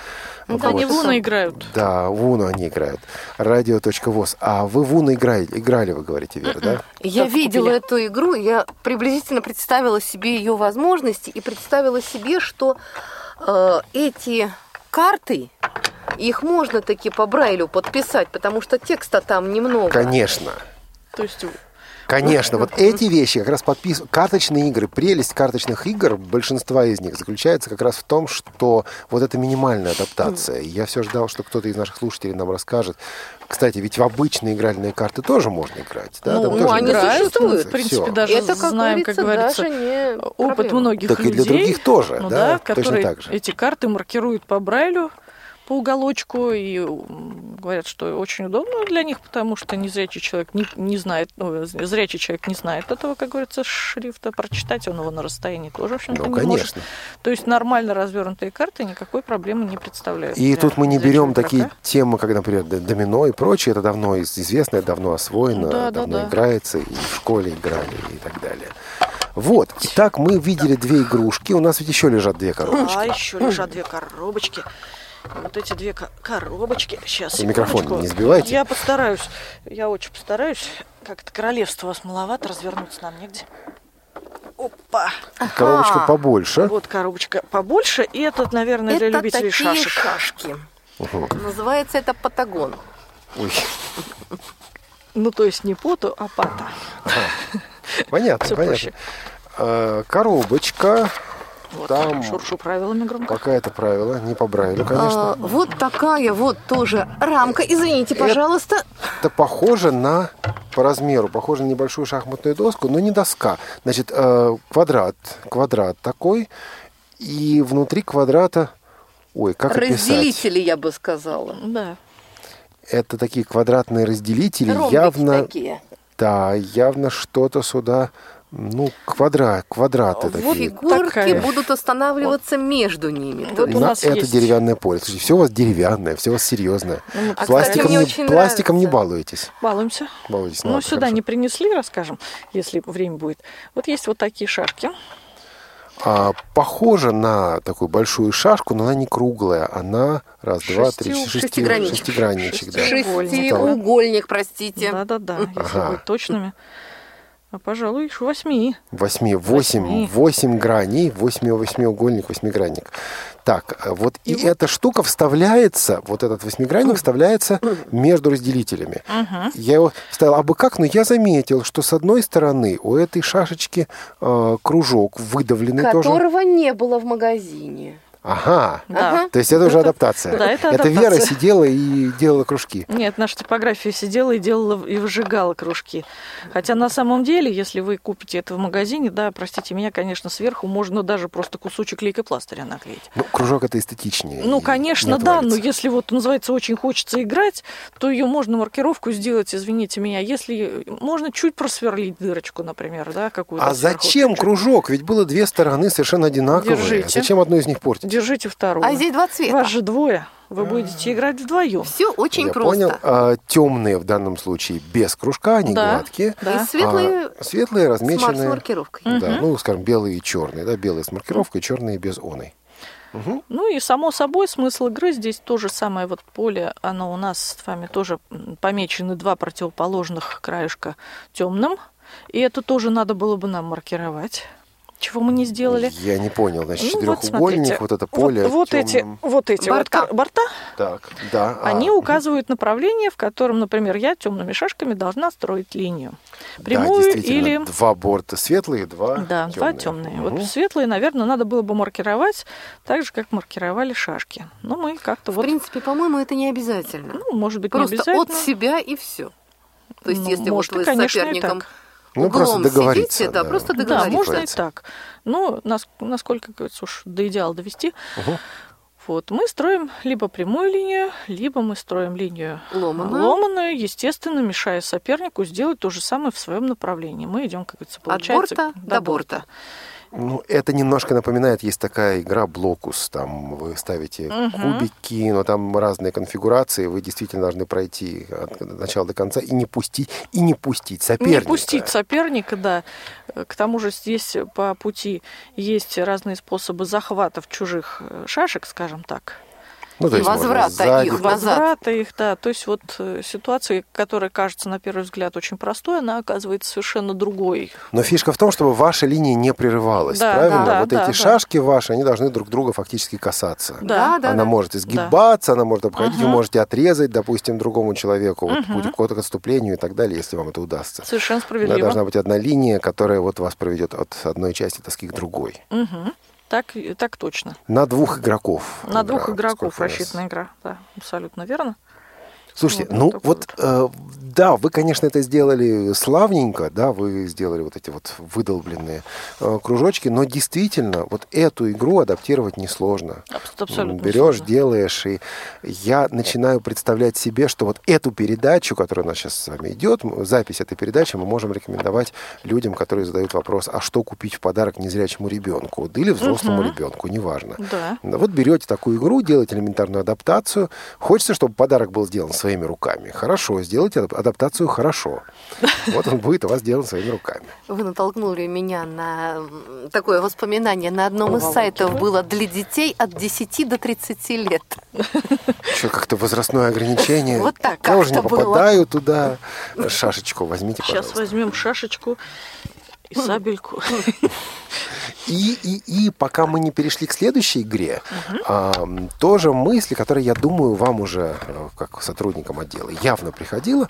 Ну, Да, они в Вот. Уно играют. Да, в Уну они играют. Радио.воз. А вы в Уну играли, играли вы говорите, Вера, да? Я Как видела купили? эту игру, я приблизительно представила себе ее возможности и представила себе, что э, эти карты, их можно таки по Брайлю подписать, потому что текста там немного. Конечно. То есть Конечно, вот эти вещи как раз подписывают. Карточные игры, прелесть карточных игр, большинства из них заключается как раз в том, что вот это минимальная адаптация. Я все ждал, что кто-то из наших слушателей нам расскажет. Кстати, ведь в обычные игральные карты тоже можно играть. Да? Ну, тоже они играют. существуют. в принципе, Всё. даже Это, как знаем, как говорится, не опыт проблема. многих Так и людей. для других тоже, ну да, да, точно так же. эти карты маркируют по Брайлю, по уголочку, и говорят, что очень удобно для них, потому что незрячий человек не, не знает, ну, зрячий человек не знает этого, как говорится, шрифта, прочитать он его на расстоянии тоже, в общем-то, Ну, не может. конечно. То есть нормально развернутые карты никакой проблемы не представляют. И тут мы не берем такие темы, как, например, домино и прочее. Это давно из- известно, это давно освоено, Да, да, давно да. играется, и в школе играли, и так далее. Вот. Итак, мы видели две игрушки. У нас ведь еще лежат две коробочки. А еще лежат две коробочки. И Вот эти две ко- коробочки. Сейчас, Микрофон секундочку. не сбивайте. Я постараюсь. Я очень постараюсь. Как-то королевство у вас маловато, развернуться нам негде. Опа! Коробочка Ага. побольше. Вот коробочка побольше. И этот, наверное, для Это любителей такие шашек. шашки. Называется это патагон. Ой, Ну, то есть не поту, а пата. понятно, Всё понятно. проще. А, коробочка. Вот, Там шуршу правилами громко. какое-то правило, не по Брайлю, конечно. А, вот такая вот тоже рамка. Извините, пожалуйста. Это похоже на, по размеру, похоже на небольшую шахматную доску, но не доска. Значит, э, квадрат, квадрат такой, и внутри квадрата, ой, как описать? Разделители, я бы сказала. Да. Это такие квадратные разделители, Ромбики явно, такие. да, явно что-то сюда, ну, квадрат, квадраты Вот такие. Фигурки такая. будут останавливаться между ними. Вот у На нас это есть- деревянное поле. Слушайте, все у вас деревянное, все у вас серьезное. Ну, А, пластиком, кстати, не, очень пластиком не балуетесь. Балуемся. Балуетесь, Ну, ладно, сюда хорошо. не принесли, расскажем, если время будет. Вот есть вот такие шашки. А, похожа на такую большую шашку, но она не круглая. Она раз, два, три, Шести- шести- шестигранничек. шестигранничек, да. Шестиугольник, простите. Да-да-да, если Ага. быть точными. А, пожалуй, ещё восьми. Восьми, восемь, Восьми. восемь граней, восьми, восьмиугольник, восьмигранник. Так, а вот и, И вот- эта штука вставляется, вот этот восьмигранник вставляется между разделителями. Мгм. Я его вставил, а бы как, но я заметил, что с одной стороны у этой шашечки э, кружок выдавленный тоже. Которого не было в магазине. Ага. Да. То есть это уже адаптация. да, это Вера адаптация. сидела и делала кружки. Нет, наша типография сидела и делала и выжигала кружки. Хотя на самом деле, если вы купите это в магазине, да, простите меня, конечно, сверху можно даже просто кусочек лейкопластыря наклеить. Ну, кружок это эстетичнее. Ну, конечно, не да, но если вот называется очень хочется играть, то ее можно маркировку сделать, извините меня, если можно чуть просверлить дырочку, например, да, какую-то. А сверху. зачем кружок? Ведь было две стороны совершенно одинаковые. Держите. Зачем одну из них портить? Держите вторую. А здесь два цвета. Вас же двое. Вы будете играть вдвоем. Все очень Я просто. понял. темные в данном случае без кружка, они Да. гладкие. И Да. светлые А светлые мар- с размеченные. маркировкой. Да, ну, скажем, белые и черные. Да, белые с маркировкой, черные без оной. Ну и само собой смысл игры здесь то же самое вот поле, оно у нас с вами тоже помечены два противоположных краешка темным, и это тоже надо было бы нам маркировать. Чего мы не сделали? Я не понял. Значит, Ну, вот четырехугольник, смотрите, вот, это поле. Вот, вот эти, вот эти вот Борта. кар- борта, Так, да. а, они указывают направление, в котором, например, я темными шашками должна строить линию. Прямую да, или два борта светлые, два Да, два темные. Мгм. Вот светлые, наверное, надо было бы маркировать так же, как маркировали шашки. Но мы как-то В вот, принципе, по-моему, это не обязательно. ну, может быть, Просто не обязательно. от себя и все. То есть, Ну, если может, вот вы и, конечно, с и соперником так. Ну, просто углом договориться. сидите, да, просто Да, договориться. можно и так. Ну, нас- насколько, говорится, уж до идеала довести. Мгм. Вот, мы строим либо прямую линию, либо мы строим линию Ломаную. ломаную, естественно, мешая сопернику сделать то же самое в своем направлении. Мы идем, как говорится, От получается, борта до борта. Ну, это немножко напоминает, есть такая игра Блокус, там вы ставите Мгм. кубики, но там разные конфигурации, вы действительно должны пройти от начала до конца и не пустить, и не пустить соперника. Не пустить соперника, да. Э, К тому же здесь по пути есть разные способы захватов чужих э, шашек, скажем так. Ну, то есть Возврата сзади. их. Назад. Возврата их, да. То есть вот э, ситуация, которая кажется на первый взгляд очень простой, она оказывается совершенно другой. Но фишка в том, чтобы ваша линия не прерывалась, Да, правильно? да, вот да, эти да. шашки ваши, они должны друг друга фактически касаться. Да, да, она да. может изгибаться, она может обходить, вы Мгм. можете отрезать, допустим, другому человеку вот, Мгм. путь к отступлению и так далее, если вам это удастся. Совершенно Но справедливо. должна быть одна линия, которая вот вас проведет от одной части доски к другой. Мгм. Так, так точно. На двух игроков. На игра, двух игроков нас- рассчитана игра. Да, абсолютно верно. Слушайте, Вот ну такой вот, э, да, вы, конечно, это сделали славненько, да, вы сделали вот эти вот выдолбленные э, кружочки, но действительно, вот эту игру адаптировать несложно. Абс- абсолютно Берешь, сложно. делаешь, и я начинаю представлять себе, что вот эту передачу, которая у нас сейчас с вами идет, запись этой передачи мы можем рекомендовать людям, которые задают вопрос, а что купить в подарок незрячему ребенку, вот, или взрослому ребенку, неважно. Да. Да, Вот берете такую игру, делаете элементарную адаптацию. Хочется, чтобы подарок был сделан своими руками. Хорошо, сделайте ад- адаптацию хорошо. Вот он будет у вас сделан своими руками. Вы натолкнули меня на такое воспоминание. На одном из сайтов было для детей от 10 до 30 лет. Еще как-то возрастное ограничение. Вот так Я уже не было. попадаю туда. Шашечку возьмите, Сейчас пожалуйста. возьмем шашечку и сабельку. И, и, и пока мы не перешли к следующей игре, а, м, тоже мысли, которые, я думаю, вам уже, э, как сотрудникам отдела, явно приходила,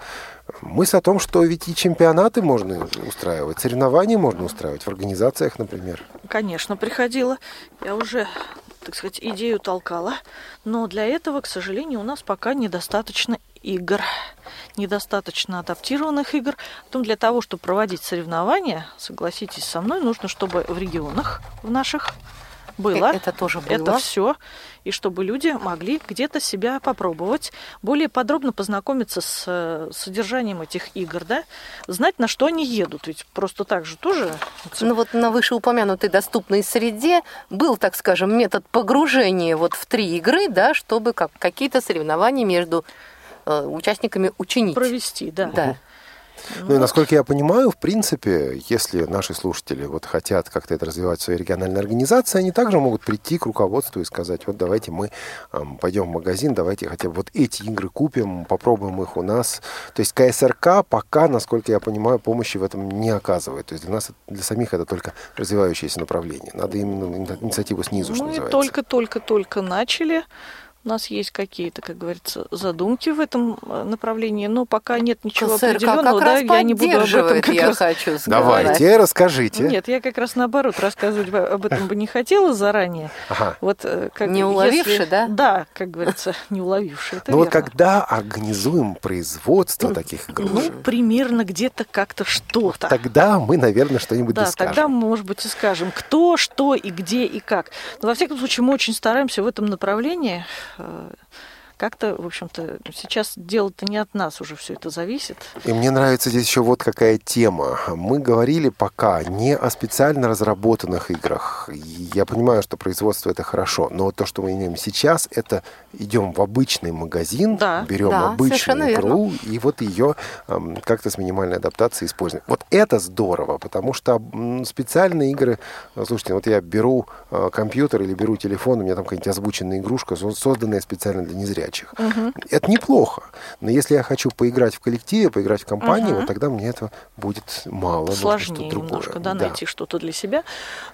мысль о том, что ведь и чемпионаты можно устраивать, соревнования можно устраивать в организациях, например. Конечно, приходила. Я уже, так сказать, идею толкала. Но для этого, к сожалению, у нас пока недостаточно игр. Недостаточно адаптированных игр. Потом для того, чтобы проводить соревнования, согласитесь со мной, нужно, чтобы в регионах в наших было. Э, Это тоже было. Это все. И чтобы люди могли где-то себя попробовать, более подробно познакомиться с э, содержанием этих игр, да, знать, на что они едут. Ведь просто так же тоже Ну вот на вышеупомянутой доступной среде был, так скажем, метод погружения вот в три игры, да, чтобы как, какие-то соревнования между э, участниками учинить. провести, да. Да. Ну и насколько я понимаю, в принципе, если наши слушатели вот хотят как-то это развивать в своей региональной организации, они также могут прийти к руководству и сказать, вот давайте мы ам, пойдем в магазин, давайте хотя бы вот эти игры купим, попробуем их у нас. То есть КСРК пока, насколько я понимаю, помощи в этом не оказывает. То есть для нас, для самих это только развивающееся направление. Надо именно ини- инициативу снизу, что Мы только-только-только начали. У нас есть какие-то, как говорится, задумки в этом э, направлении, но пока нет ничего КСРК определенного, да, я не буду об этом как я раз... хочу сказать. Давайте, расскажите. Нет, я как раз наоборот рассказывать об этом бы не хотела заранее. Ага. Вот, э, как, Не уловивши, если- да? Да, как говорится, не уловивший. Это Ну вот верно. когда организуем производство таких Ну, игрушек, примерно где-то как-то что-то. тогда мы, наверное, что-нибудь Да, скажем. тогда мы, может быть, и скажем, кто, что и где и как. Но, во всяком случае, мы очень стараемся в этом направлении. Э, Как-то, в общем-то, сейчас дело-то не от нас уже все это зависит. И мне нравится здесь еще вот какая тема. Мы говорили пока не о специально разработанных играх. Я понимаю, что производство это хорошо, но то, что мы имеем сейчас, это идем в обычный магазин, Да, берем да, обычную игру и вот ее как-то с минимальной адаптацией используем. Вот это здорово, потому что специальные игры, э, слушайте, вот я беру э, компьютер или беру телефон, у меня там какая-нибудь озвученная игрушка, со- созданная специально для незрячих. Это неплохо. Но если я хочу поиграть в коллективе, поиграть в компании, Мгм. вот тогда мне этого будет мало. нужно Сложнее другое. немножко, да, найти что-то для себя.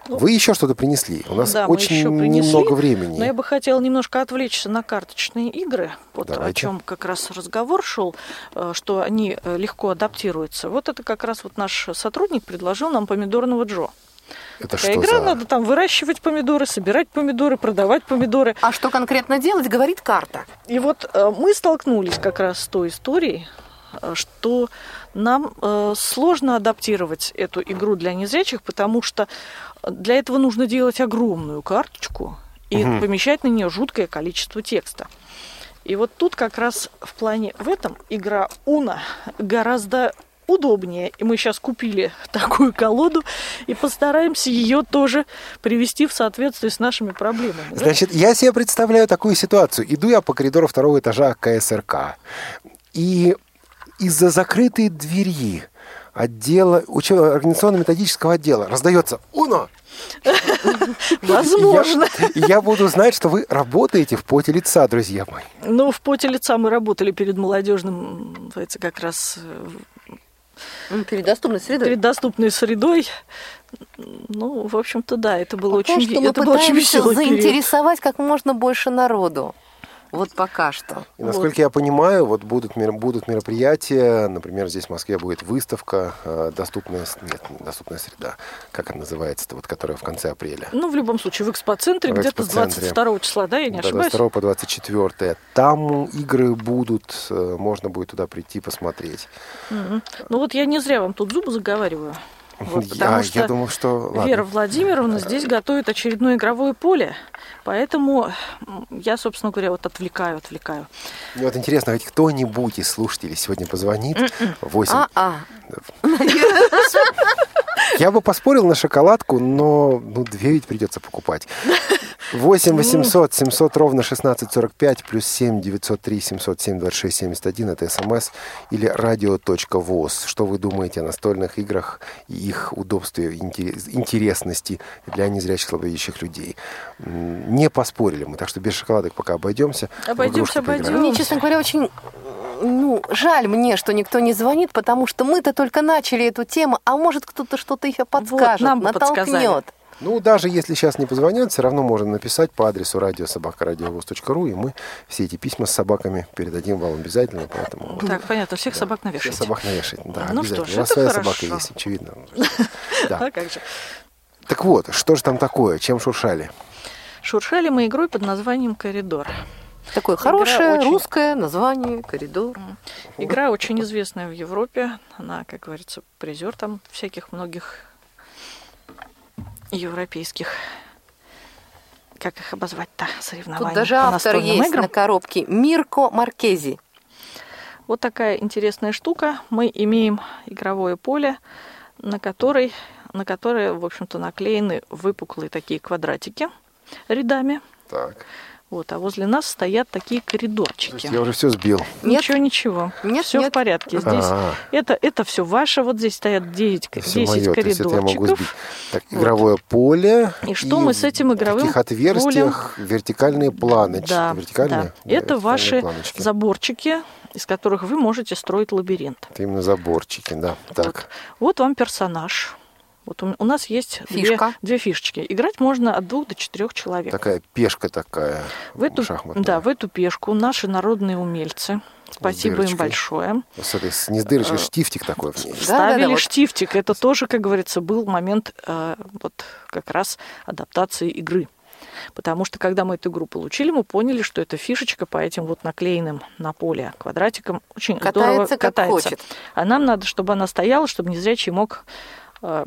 Ну, Вы еще что-то принесли. У нас Да, очень принесли, немного времени. Но я бы хотела немножко отвлечься на карточные игры, вот о Давайте. чем как раз разговор шел, э, что они э, легко адаптируются. Вот это как раз вот наш сотрудник предложил нам помидорного Джо. Это Такая что игра, за... надо там выращивать помидоры, собирать помидоры, продавать помидоры. А что конкретно делать, говорит карта. И вот э, мы столкнулись как раз с той историей, э, что нам э, сложно адаптировать эту игру для незрячих, потому что для этого нужно делать огромную карточку и Мгм. помещать на нее жуткое количество текста. И вот тут как раз в плане в этом игра Уна гораздо удобнее. И мы сейчас купили такую колоду и постараемся ее тоже привести в соответствие с нашими проблемами. да? Значит, я себе представляю такую ситуацию. Иду я по коридору второго этажа КСРК, и из-за закрытой двери отдела, организационно-методического отдела раздается «Уно!» Возможно. Я, я буду знать, что вы работаете в поте лица, друзья мои. Ну, в поте лица мы работали перед молодежным, называется, как раз э, Перед доступной средой. перед доступной средой. Ну, в общем-то, да, это было Пока очень, что мы это был очень пытаемся веселый период. заинтересовать как можно больше народу. Вот пока что. И, насколько я понимаю, вот будут, будут мероприятия, например, здесь в Москве будет выставка э, «Доступная, нет, не «Доступная среда», как она называется-то, вот, которая в конце апреля. Ну, в любом случае, в экспоцентре В где-то с экспоцентре. 22 числа, да, я не Да, ошибаюсь? 22 по 24. Там игры будут, э, можно будет туда прийти посмотреть. Мгм. Ну вот я не зря вам тут зубы заговариваю. Вот, потому я, что я думал, что... ладно. Вера Владимировна здесь готовит очередное игровое поле, поэтому я, собственно говоря, вот отвлекаю, отвлекаю. Мне вот интересно, хоть кто-нибудь из слушателей сегодня позвонит. М-м. 8. А-а. Я бы поспорил на шоколадку, но ну, две ведь придется покупать. 8 800 700 ровно 1645 плюс 7 903 707 26 71 это смс или радио.воз. Что вы думаете о настольных играх и их удобстве и интерес- интересности для незрячих слабовидящих людей? Не поспорили мы, так что без шоколадок пока обойдемся. Обойдемся, игрушки поиграем. обойдем. Мне, честно говоря, очень ну, жаль мне, что никто не звонит, потому что мы-то только начали эту тему, а может кто-то что-то еще подскажет, нам бы подсказали. Ну, даже если сейчас не позвонят, все равно можно написать по адресу радиособакарадиовоз.ру, и мы все эти письма с собаками передадим вам обязательно, поэтому... вот Так, понятно, всех собак все навешать. собак навешать. Да, Ну обязательно. что ж, У вас это своя хорошо. собака есть, очевидно. Да. А как же? Так вот, что же там такое? Чем шуршали? Шуршали мы игрой под названием «Коридор». Такое Игра хорошее очень- русское название, коридор. Игра очень известная в Европе. Она, как говорится, призер там всяких многих европейских как их обозвать-то, соревнований Тут даже автор есть играм. на коробке. Мирко Маркези. Вот такая интересная штука. Мы имеем игровое поле, на, которой, на которое, в общем-то, наклеены выпуклые такие квадратики рядами. Так. Вот, а возле нас стоят такие коридорчики. Я уже все сбил. Нет? Ничего, ничего. Нет, все в нет. порядке. Здесь А, это, это все ваше. Вот здесь стоят 9, это все 10 мое, это я могу коридорчиков. сбить. Так, игровое поле. И что мы с этим игровым В таких отверстиях вертикальные планочки. Да, Вертикальные? да. Да, Это ваши планочки. заборчики, из которых вы можете строить лабиринт. Это именно заборчики, да. Так. Вот вам персонаж. Вот у, у нас есть две, Фишка. две фишечки. Играть можно от двух до четырех человек. Такая пешка такая. в эту, шахматная. да, в эту пешку наши народные умельцы, спасибо им дырочкой. большое, С этой, не с дырочкой, штифтик такой в ней. Да, ставили да, да, вот. штифтик. Это тоже, как говорится, был момент э, вот как раз адаптации игры. Потому что когда мы эту игру получили, мы поняли, что эта фишечка по этим вот наклеенным на поле квадратикам очень здорово Катается как катается. хочет. А нам надо, чтобы она стояла, чтобы незрячий мог э,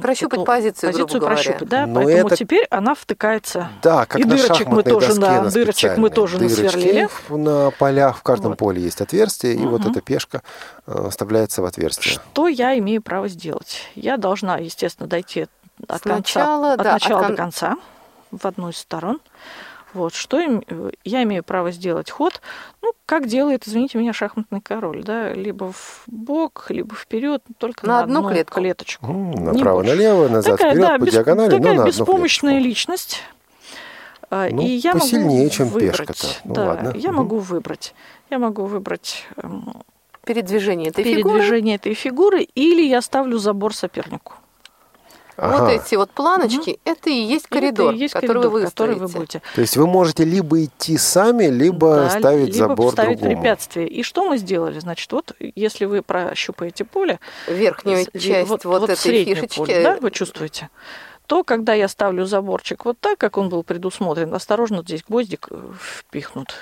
Прощупать эту позицию, грубо говоря. прощупать. Да, Но поэтому это- теперь она втыкается. Да, как И на дырочек мы тоже, доске да, на дырочек мы тоже Дырочки насверлили. на полях, в каждом Вот. поле есть отверстие, и вот Мгм. эта пешка э, вставляется в отверстие. Что я имею право сделать? Я должна, естественно, дойти от Сначала, конца, от да, от начала кон- до конца в одну из сторон. Вот, что им- э, я имею право сделать ход, ну, как делает, извините меня, шахматный король, да, либо в бок, либо вперед, только На на, одну одну клетку. клеточку. М, Не Направо, больше. налево, назад, такая, вперед, да, по бес- диагонали, но такая на одну беспомощная клеточку. личность. А, Ну, и я посильнее, могу чем выбрать, пешка-то. Ну, да, ладно. я Мгм. могу выбрать. Я могу выбрать эм, Передвижение этой фигуры. передвижение этой фигуры, или я ставлю забор сопернику. Вот Ага. эти вот планочки, это и есть коридор, и есть который коридор, вы который вы будете. То есть вы можете либо идти сами, либо Да, ставить либо забор ставить другому. препятствие. И что мы сделали? Значит, вот если вы прощупаете поле, Верхнюю с- часть вот, этой среднее фишечки. поле, да, вы чувствуете, то когда я ставлю заборчик вот так, как он был предусмотрен, осторожно, вот здесь гвоздик э, впихнут.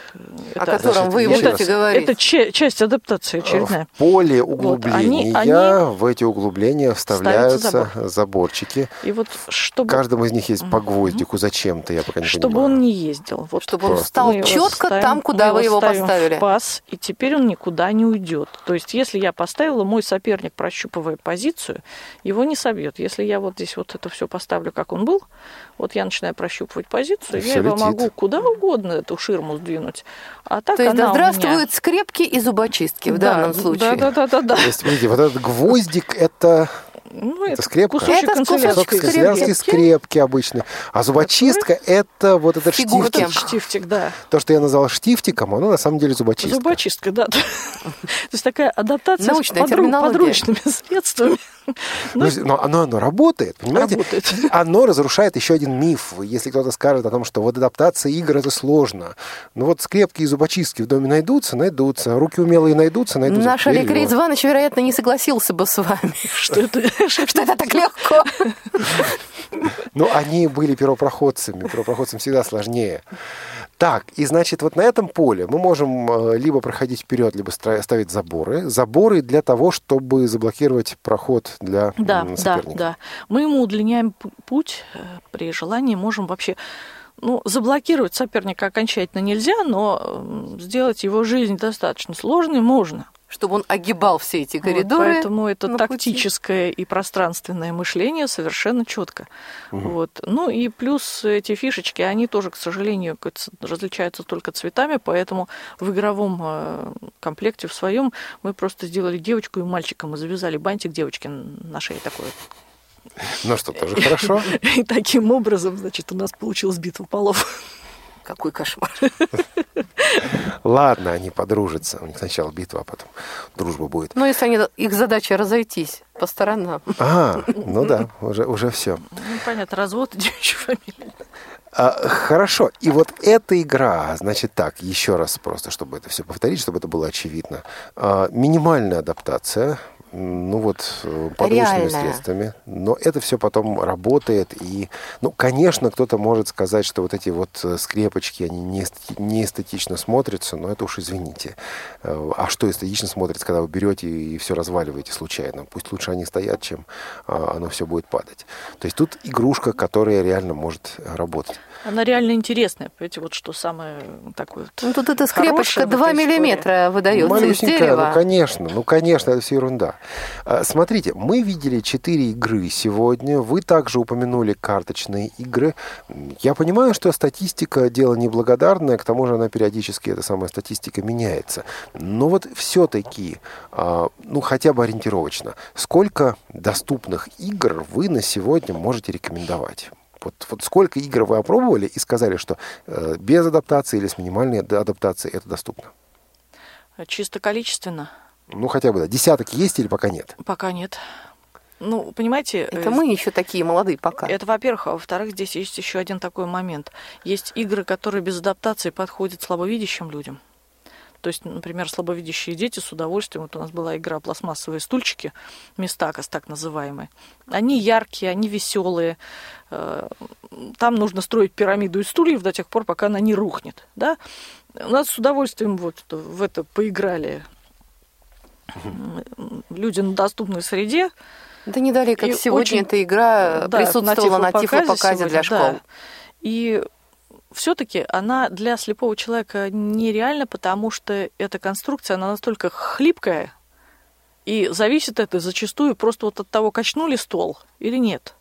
О котором вы Еще будете говорить. Это часть адаптации очередная. В поле они- углубления они в эти углубления вставляются ставится заборчики. И вот чтобы, В каждом из них есть по гвоздику зачем-то, я пока не чтобы понимаю. он не ездил. Вот Чтобы он встал его четко ставим- там, куда вы его ставим поставили. В пас, и теперь он никуда не уйдет. То есть, если я поставила, мой соперник, прощупывая позицию, его не собьет. Если я вот здесь вот это все поставлю, как он был, вот я начинаю прощупывать позицию, И я его летит. могу куда угодно эту ширму сдвинуть. А так То есть она да у меня- здравствуют скрепки и зубочистки в Да, данном случае. Да, да, да, да, да. То есть, видите, вот этот гвоздик это, Ну, это скрепка? кусочек Это кусочек канцелярской скрепки. канцелярские скрепки обычные. А зубочистка это вот этот Фигурки. штифтик. Штифтик, да. То, что я назвал штифтиком, оно на самом деле зубочистка. Зубочистка, да. То есть такая адаптация Научная с подручными средствами. Но, но оно, оно работает, понимаете? Работает. Оно разрушает еще один миф. Если кто-то скажет о том, что вот адаптация игр это сложно. Ну вот скрепки и зубочистки в доме найдутся, найдутся. Руки умелые найдутся, найдутся. Наш Олег Резванович, вероятно, не согласился бы с вами. Что это? Что это так легко? Ну, они были первопроходцами. Первопроходцам всегда сложнее. Так, и значит, вот на этом поле мы можем э, либо проходить вперед, либо ставить заборы. Заборы для того, чтобы заблокировать проход для Да, м, да, соперника. да. Мы ему удлиняем пу- путь. э, При желании можем вообще ну, заблокировать соперника окончательно нельзя, но сделать его жизнь достаточно сложной можно. Чтобы он огибал все эти Вот, коридоры. поэтому это на пути. тактическое и пространственное мышление совершенно четко. Вот. Ну и плюс эти фишечки, они тоже, к сожалению, различаются только цветами, поэтому в игровом э, комплекте в своем мы просто сделали девочку и мальчика, мы завязали бантик девочки на шее такой. Ну что, тоже хорошо. И таким образом, значит, у нас получилась битва полов. Какой кошмар. Ладно, они подружатся. У них сначала битва, а потом дружба будет. Ну, если они, их задача разойтись по сторонам. А, ну да, уже, уже все. Ну, понятно, развод и девичья фамилия. А, хорошо. И вот эта игра, значит так, еще раз просто, чтобы это все повторить, чтобы это было очевидно. А, минимальная адаптация, ну вот, э, подручными Реальная. средствами. Но это все потом работает. И, ну, конечно, кто-то может сказать, что вот эти вот э, скрепочки, они не, не эстетично смотрятся, но это уж извините. Э, А что эстетично смотрится, когда вы берете и все разваливаете случайно? Пусть лучше они стоят, чем а, оно все будет падать. То есть тут игрушка, которая реально может работать. Она реально интересная. Понимаете, вот что самое такое вот Ну, тут эта скрепочка Хорошая в 2 этой миллиметра выдается из Малюсенькая, дерева. ну конечно, ну конечно, это все ерунда. А, Смотрите, мы видели четыре игры сегодня. Вы также упомянули карточные игры. Я понимаю, что статистика дело неблагодарное, к тому же она периодически, эта самая статистика меняется. Но вот все-таки, ну хотя бы ориентировочно, сколько доступных игр вы на сегодня можете рекомендовать? Вот, вот сколько игр вы опробовали и сказали, что э, без адаптации или с минимальной ад- адаптацией это доступно? чисто количественно. Ну, хотя бы, да. Десяток есть или пока нет? Пока нет. Ну, понимаете, Это э, мы еще такие молодые пока. Это, во-первых, а во-вторых, здесь есть еще один такой момент. Есть игры, которые без адаптации подходят слабовидящим людям. То есть, например, слабовидящие дети с удовольствием, вот у нас была игра пластмассовые стульчики, местакос так называемые. Они яркие, они веселые. Э, Там нужно строить пирамиду из стульев до тех пор, пока она не рухнет. Да? У нас с удовольствием вот в это поиграли люди на доступной среде. Да не далее, как И сегодня очень- эта игра Да, присутствовала на тифлопоказе тифлопоказе для сегодня, школ. да. И все-таки она для слепого человека нереальна, потому что эта конструкция, она настолько хлипкая, и зависит это зачастую просто вот от того, качнули стол или нет.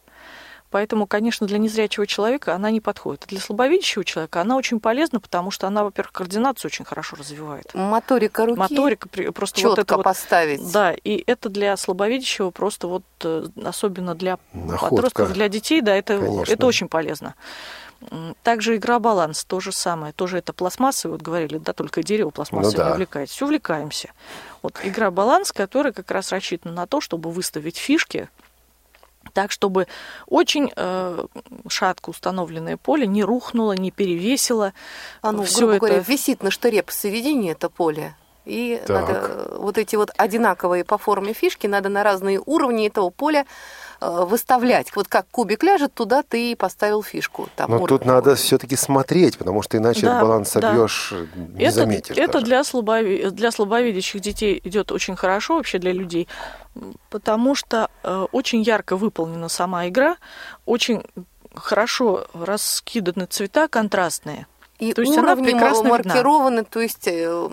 Поэтому, конечно, для незрячего человека она не подходит. А для слабовидящего человека она очень полезна, потому что она, во-первых, координацию очень хорошо развивает. Моторика руки Моторика, просто четко вот это вот поставить. да, и это для слабовидящего просто вот, э, особенно для Находка. подростков, для детей, да, это, Конечно. это очень полезно. Также игра баланс, то же самое. Тоже это пластмассы, вот говорили, да, только дерево пластмассы Ну да. не увлекаетесь. Увлекаемся. Вот игра баланс, которая как раз рассчитана на то, чтобы выставить фишки так, чтобы очень э, шатко установленное поле не рухнуло, не перевесило. Оно, Всё грубо это- говоря, висит на штыре посередине это поле. И Так. надо э, вот эти вот одинаковые по форме фишки надо на разные уровни этого поля э, выставлять. Вот как кубик ляжет, туда ты и поставил фишку. Там Но тут уровень. надо все-таки смотреть, потому что иначе Да, баланс да. собьешь, не это, заметишь. это даже. для, слабови- для слабовидящих детей идет очень хорошо, вообще для людей, потому что э, очень ярко выполнена сама игра, очень хорошо раскиданы цвета контрастные. И то есть она уровни прекрасно ма- видна. маркированы, то есть э,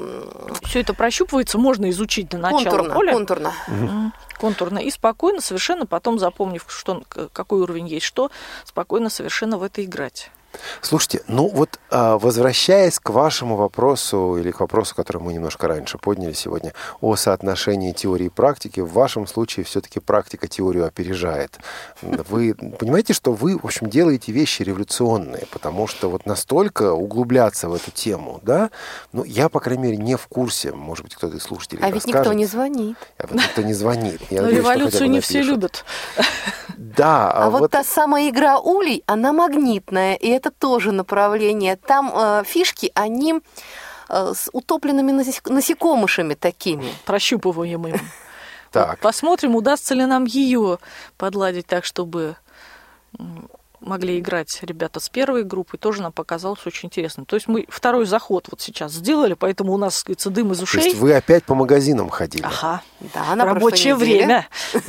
Все это прощупывается, можно изучить до начала контурно, поля. контурно. М, контурно и спокойно, совершенно потом запомнив, что, какой уровень есть что, спокойно совершенно в это играть. Слушайте, ну вот а, возвращаясь к вашему вопросу или к вопросу, который мы немножко раньше подняли сегодня, о соотношении теории и практики, в вашем случае все-таки практика теорию опережает. Вы понимаете, что вы, в общем, делаете вещи революционные, потому что вот настолько углубляться в эту тему, да, ну, я, по крайней мере, не в курсе, может быть, кто-то из слушателей А ведь никто не звонит. А вот никто не звонит. Я Но надеюсь, революцию не все любят. Да. А, а вот, вот та самая игра улей, она магнитная, и это тоже направление. Там э, фишки, они э, с утопленными насекомышами такими. Прощупываемыми. Так. Посмотрим, удастся ли нам ее подладить так, чтобы могли играть ребята с первой группы, тоже нам показалось очень интересно. То есть мы второй заход вот сейчас сделали, поэтому у нас, сказать, дым из ушей. То есть вы опять по магазинам ходили? Ага. Да, на рабочее время.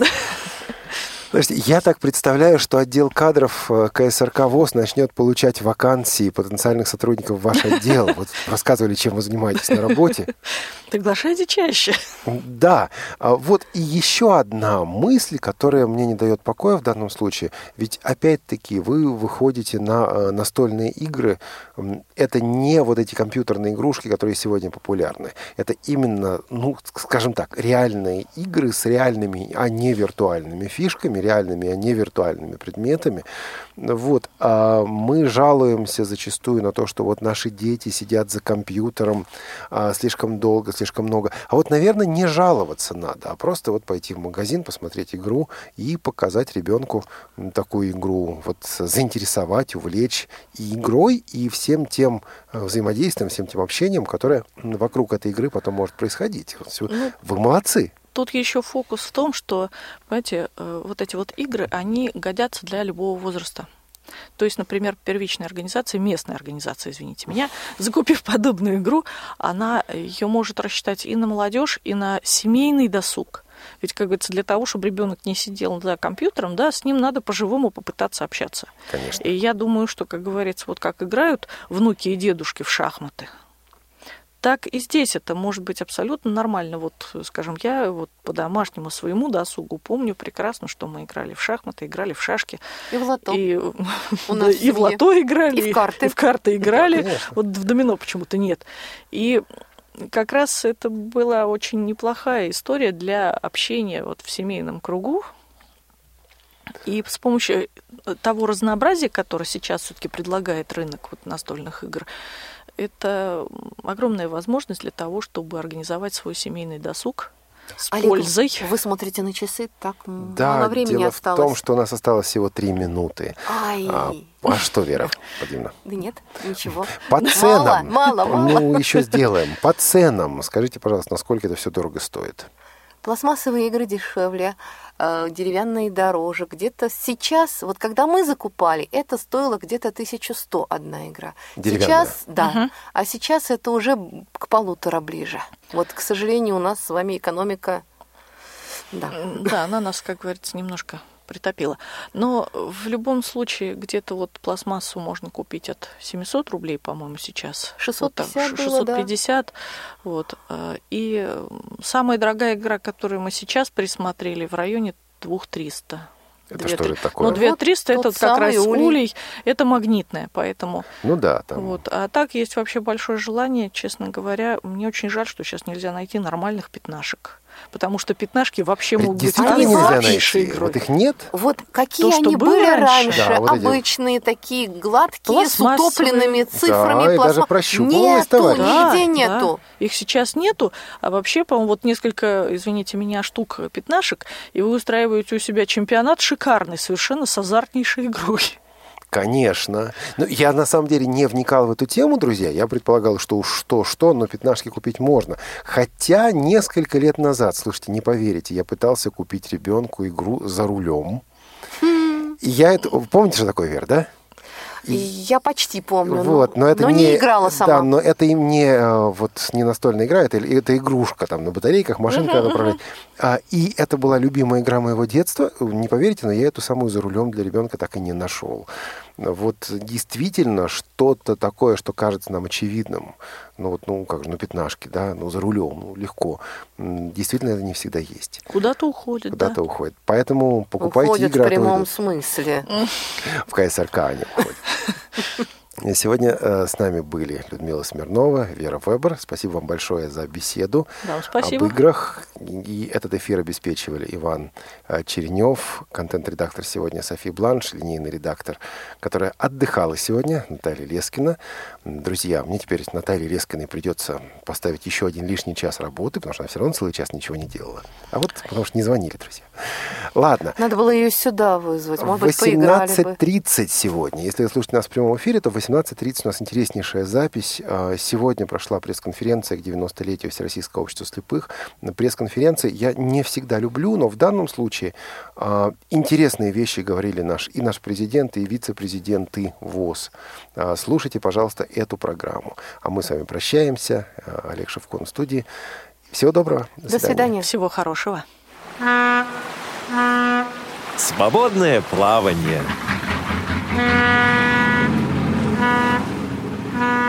Подожди, я так представляю, что отдел кадров э, КСРК ВОЗ начнет получать вакансии потенциальных сотрудников в ваш отдел. Вот рассказывали, чем вы занимаетесь на работе. Приглашайте чаще. Да. А вот и еще одна мысль, которая мне не дает покоя в данном случае. Ведь, опять-таки, вы выходите на э, настольные игры. Это не вот эти компьютерные игрушки, которые сегодня популярны. Это именно, ну, скажем так, реальные игры с реальными, а не виртуальными фишками, реальными, а не виртуальными предметами. Вот. А мы жалуемся зачастую на то, что вот наши дети сидят за компьютером а, слишком долго, слишком много. А вот, наверное, не жаловаться надо, а просто вот пойти в магазин, посмотреть игру и показать ребенку такую игру, вот заинтересовать, увлечь и игрой, и всем тем э, взаимодействием, всем тем общением, которое вокруг этой игры потом может происходить. Ну, Вы молодцы. Тут еще фокус в том, что, понимаете, э, вот эти вот игры, они годятся для любого возраста. То есть, например, первичная организация, местная организация, извините меня, закупив подобную игру, она ее может рассчитать и на молодежь, и на семейный досуг. Ведь, как говорится, для того, чтобы ребенок не сидел за компьютером, да, с ним надо по-живому попытаться общаться. Конечно. И я думаю, что, как говорится, вот как играют внуки и дедушки в шахматы, так и здесь это может быть абсолютно нормально. Вот, скажем, я вот по домашнему своему досугу помню прекрасно, что мы играли в шахматы, играли в шашки. И в лото. И, У нас и в лото играли. И в карты. И в карты играли. Да, вот в домино почему-то нет. И как раз это была очень неплохая история для общения вот в семейном кругу. И с помощью того разнообразия, которое сейчас все-таки предлагает рынок вот настольных игр, это огромная возможность для того, чтобы организовать свой семейный досуг с Олег, пользой. Вы смотрите на часы, так да, мало времени дело осталось. в том, что у нас осталось всего три минуты. Ай. А, а что, Вера Владимировна? Да нет, ничего. По ценам. Мало, мало, мало. Ну, еще сделаем. По ценам. Скажите, пожалуйста, насколько это все дорого стоит? Пластмассовые игры дешевле, э, деревянные дороже. Где-то сейчас, вот когда мы закупали, это стоило где-то 1100 одна игра. Сейчас, да. Угу. А сейчас это уже к полутора ближе. Вот, к сожалению, у нас с вами экономика... Да, да она нас, как говорится, немножко притопило. Но в любом случае где-то вот пластмассу можно купить от 700 рублей, по-моему, сейчас. 650 вот 650. Было, да. вот. И самая дорогая игра, которую мы сейчас присмотрели, в районе 2300. Это 2, что 3... же такое? Ну, 2300 вот это как раз улей. улей, это магнитное, поэтому... Ну да, там... Вот. А так есть вообще большое желание, честно говоря, мне очень жаль, что сейчас нельзя найти нормальных пятнашек потому что пятнашки вообще могут быть разные игрой. Вот их нет? Вот какие То, они были раньше, да, вот обычные, эти... такие гладкие, с утопленными цифрами. Да, и даже прощупывалось, Нету, да, нигде нету. Да. Их сейчас нету, а вообще, по-моему, вот несколько, извините меня, штук пятнашек, и вы устраиваете у себя чемпионат шикарный, совершенно с азартнейшей игрой. Конечно. Ну, я на самом деле не вникал в эту тему, друзья. Я предполагал, что уж что-что, но пятнашки купить можно. Хотя несколько лет назад, слушайте, не поверите, я пытался купить ребенку игру за рулем. Хм. И я это... Помните, что такое, Вер, да? Я почти помню, вот, но, это но не, не играла сама. Да, но это им не, э, вот, не настольная игра, это, это игрушка там на батарейках, машинка управлять. А, и это была любимая игра моего детства. Не поверите, но я эту самую за рулем для ребенка так и не нашел вот действительно что-то такое, что кажется нам очевидным, ну вот, ну как же, ну пятнашки, да, ну за рулем, ну легко, действительно это не всегда есть. Куда-то уходит, Куда-то да? уходит. Поэтому покупайте уходит игры. в прямом смысле. В КСРК они уходят. Сегодня э, с нами были Людмила Смирнова, Вера Вебер. Спасибо вам большое за беседу Да, спасибо. об играх. И этот эфир обеспечивали Иван э, Черенев, контент-редактор сегодня София Бланш, линейный редактор, которая отдыхала сегодня, Наталья Лескина. Друзья, мне теперь Наталье Лескиной придется поставить еще один лишний час работы, потому что она все равно целый час ничего не делала. А вот потому что не звонили, друзья. Ладно. Надо было ее сюда вызвать. Может быть, поиграли бы. 18.30 сегодня. Если вы слушаете нас в прямом эфире, то в 18.30 у нас интереснейшая запись. А, Сегодня прошла пресс-конференция к 90-летию Всероссийского общества слепых. На пресс-конференции я не всегда люблю, но в данном случае а, интересные вещи говорили наш, и наш президент, и вице-президенты ВОЗ. А, Слушайте, пожалуйста, эту программу. А мы с вами прощаемся. Олег Шевкун в студии. Всего доброго. До свидания. Всего хорошего. Свободное плавание. Ha